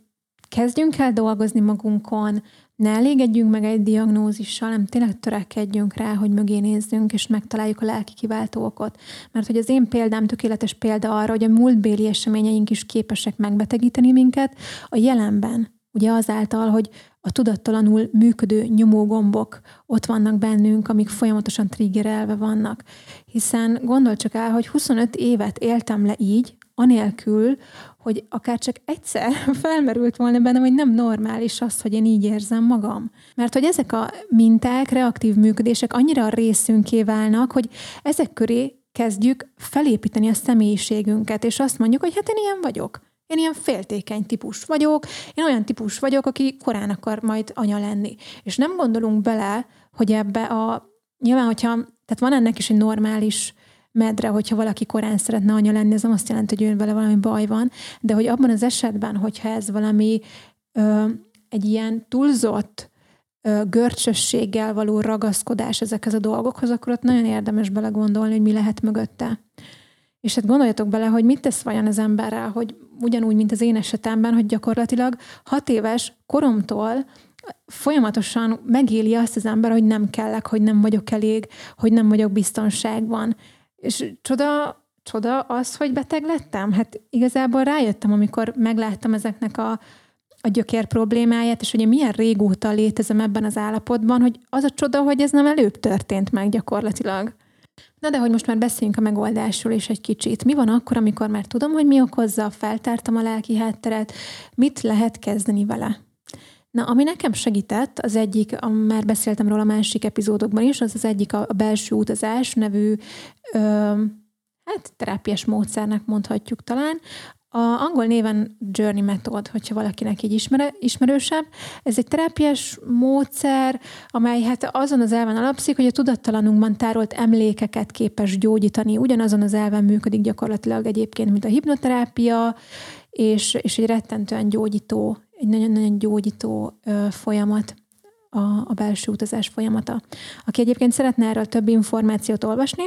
kezdjünk el dolgozni magunkon, ne elégedjünk meg egy diagnózissal, nem tényleg törekedjünk rá, hogy mögé nézzünk, és megtaláljuk a lelki kiváltó okot. Mert hogy az én példám tökéletes példa arra, hogy a múltbéli eseményeink is képesek megbetegíteni minket a jelenben. Ugye azáltal, hogy a tudattalanul működő nyomógombok ott vannak bennünk, amik folyamatosan triggerelve vannak. Hiszen gondol csak el, hogy 25 évet éltem le így, anélkül, hogy akár csak egyszer felmerült volna bennem, hogy nem normális az, hogy én így érzem magam. Mert hogy ezek a minták, reaktív működések annyira a részünké válnak, hogy ezek köré kezdjük felépíteni a személyiségünket, és azt mondjuk, hogy hát én ilyen vagyok. Én ilyen féltékeny típus vagyok, én olyan típus vagyok, aki korán akar majd anya lenni. És nem gondolunk bele, hogy ebbe a... Nyilván, hogyha... Tehát van ennek is egy normális medre, hogyha valaki korán szeretne anya lenni, ez nem azt jelenti, hogy ő vele valami baj van, de hogy abban az esetben, hogyha ez valami ö, egy ilyen túlzott ö, görcsösséggel való ragaszkodás ezekhez a dolgokhoz, akkor ott nagyon érdemes belegondolni, hogy mi lehet mögötte. És hát gondoljatok bele, hogy mit tesz vajon az emberrel, hogy ugyanúgy, mint az én esetemben, hogy gyakorlatilag hat éves koromtól folyamatosan megéli azt az ember, hogy nem kellek, hogy nem vagyok elég, hogy nem vagyok biztonságban. És csoda, csoda az, hogy beteg lettem? Hát igazából rájöttem, amikor megláttam ezeknek a, a gyökér problémáját, és ugye milyen régóta létezem ebben az állapotban, hogy az a csoda, hogy ez nem előbb történt meg gyakorlatilag. Na de hogy most már beszéljünk a megoldásról is egy kicsit. Mi van akkor, amikor már tudom, hogy mi okozza, feltártam a lelki hátteret, mit lehet kezdeni vele? Na, ami nekem segített, az egyik, már beszéltem róla a másik epizódokban is, az az egyik a, belső utazás nevű ö, hát terápiás módszernek mondhatjuk talán. A angol néven Journey Method, hogyha valakinek így ismer, ismerősebb. Ez egy terápiás módszer, amely hát azon az elven alapszik, hogy a tudattalanunkban tárolt emlékeket képes gyógyítani. Ugyanazon az elven működik gyakorlatilag egyébként, mint a hipnoterápia, és, és egy rettentően gyógyító egy nagyon-nagyon gyógyító folyamat a, a belső utazás folyamata. Aki egyébként szeretne erről több információt olvasni,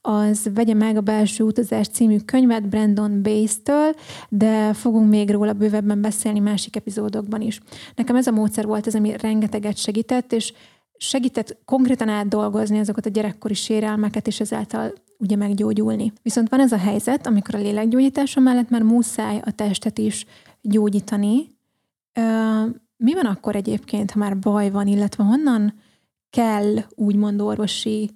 az vegye meg a Belső utazás című könyvet Brandon Bass-től, de fogunk még róla bővebben beszélni másik epizódokban is. Nekem ez a módszer volt az, ami rengeteget segített, és segített konkrétan átdolgozni azokat a gyerekkori sérelmeket, és ezáltal ugye meggyógyulni. Viszont van ez a helyzet, amikor a lélekgyógyítása mellett már muszáj a testet is gyógyítani. Mi van akkor egyébként, ha már baj van, illetve honnan kell úgymond orvosi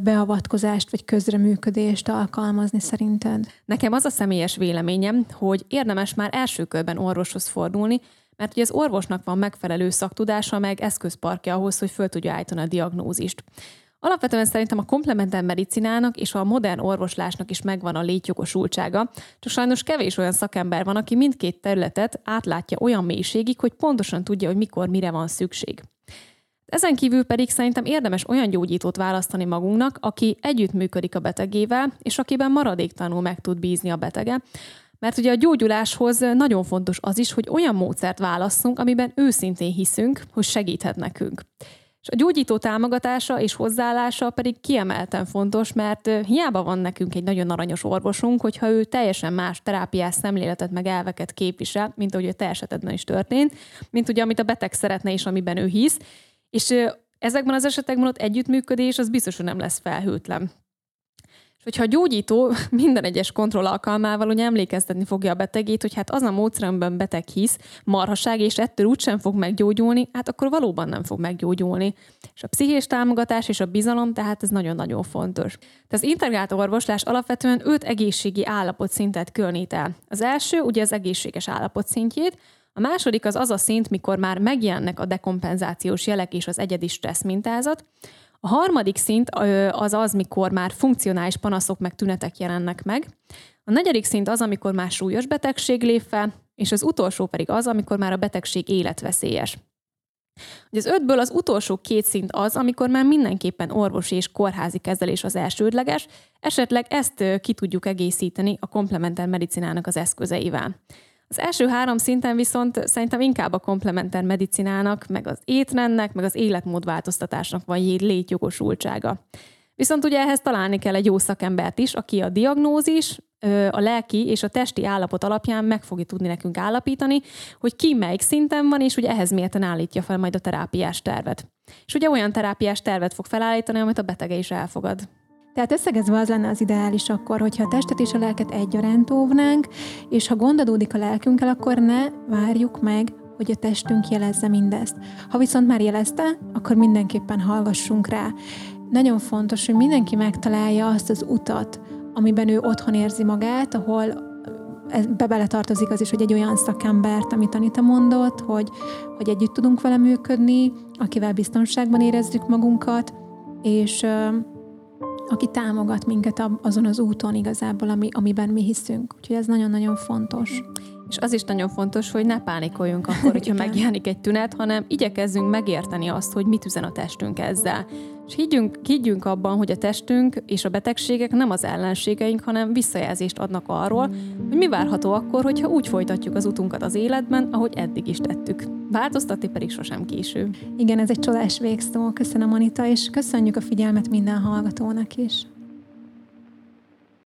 beavatkozást vagy közreműködést alkalmazni szerinted? Nekem az a személyes véleményem, hogy érdemes már első körben orvoshoz fordulni, mert ugye az orvosnak van megfelelő szaktudása, meg eszközparkja ahhoz, hogy föl tudja állítani a diagnózist. Alapvetően szerintem a komplementer medicinának és a modern orvoslásnak is megvan a létjogosultsága, csak sajnos kevés olyan szakember van, aki mindkét területet átlátja olyan mélységig, hogy pontosan tudja, hogy mikor mire van szükség. Ezen kívül pedig szerintem érdemes olyan gyógyítót választani magunknak, aki együttműködik a betegével, és akiben maradéktalanul meg tud bízni a betege, mert ugye a gyógyuláshoz nagyon fontos az is, hogy olyan módszert válasszunk, amiben őszintén hiszünk, hogy segíthet nekünk. És a gyógyító támogatása és hozzáállása pedig kiemelten fontos, mert hiába van nekünk egy nagyon aranyos orvosunk, hogyha ő teljesen más terápiás szemléletet meg elveket képvisel, mint ahogy a te esetedben is történt, mint ugye amit a beteg szeretne és amiben ő hisz, és ezekben az esetekben ott együttműködés az biztos, hogy nem lesz felhőtlen. És hogyha a gyógyító minden egyes kontroll alkalmával ugye emlékeztetni fogja a betegét, hogy hát az a módszeremben beteg hisz, marhaság, és ettől úgysem fog meggyógyulni, hát akkor valóban nem fog meggyógyulni. És a pszichés támogatás és a bizalom, tehát ez nagyon-nagyon fontos. Tehát az integrált orvoslás alapvetően öt egészségi állapot szintet különít el. Az első ugye az egészséges állapot szintjét, a második az az a szint, mikor már megjelennek a dekompenzációs jelek és az egyedi stressz mintázat. A harmadik szint az az, mikor már funkcionális panaszok meg tünetek jelennek meg. A negyedik szint az, amikor már súlyos betegség lép fel, és az utolsó pedig az, amikor már a betegség életveszélyes. Ugye az ötből az utolsó két szint az, amikor már mindenképpen orvosi és kórházi kezelés az elsődleges, esetleg ezt ki tudjuk egészíteni a komplementer medicinának az eszközeivel. Az első három szinten viszont szerintem inkább a komplementer medicinának, meg az étrendnek, meg az életmódváltoztatásnak van létjogosultsága. Viszont ugye ehhez találni kell egy jó szakembert is, aki a diagnózis, a lelki és a testi állapot alapján meg fogja tudni nekünk állapítani, hogy ki melyik szinten van, és hogy ehhez mérten állítja fel majd a terápiás tervet. És ugye olyan terápiás tervet fog felállítani, amit a betege is elfogad. Tehát összegezve az lenne az ideális akkor, hogyha a testet és a lelket egyaránt óvnánk, és ha gondadódik a lelkünkkel, akkor ne várjuk meg, hogy a testünk jelezze mindezt. Ha viszont már jelezte, akkor mindenképpen hallgassunk rá. Nagyon fontos, hogy mindenki megtalálja azt az utat, amiben ő otthon érzi magát, ahol be beletartozik az is, hogy egy olyan szakembert, amit Anita mondott, hogy, hogy együtt tudunk vele működni, akivel biztonságban érezzük magunkat, és aki támogat minket azon az úton igazából, ami, amiben mi hiszünk. Úgyhogy ez nagyon-nagyon fontos. És az is nagyon fontos, hogy ne pánikoljunk akkor, hogyha megjelenik egy tünet, hanem igyekezzünk megérteni azt, hogy mit üzen a testünk ezzel. És higgyünk, higgyünk abban, hogy a testünk és a betegségek nem az ellenségeink, hanem visszajelzést adnak arról, hogy mi várható akkor, hogyha úgy folytatjuk az utunkat az életben, ahogy eddig is tettük. Változtatni pedig sosem késő. Igen, ez egy csodás végszó. Köszönöm, Anita, és köszönjük a figyelmet minden hallgatónak is.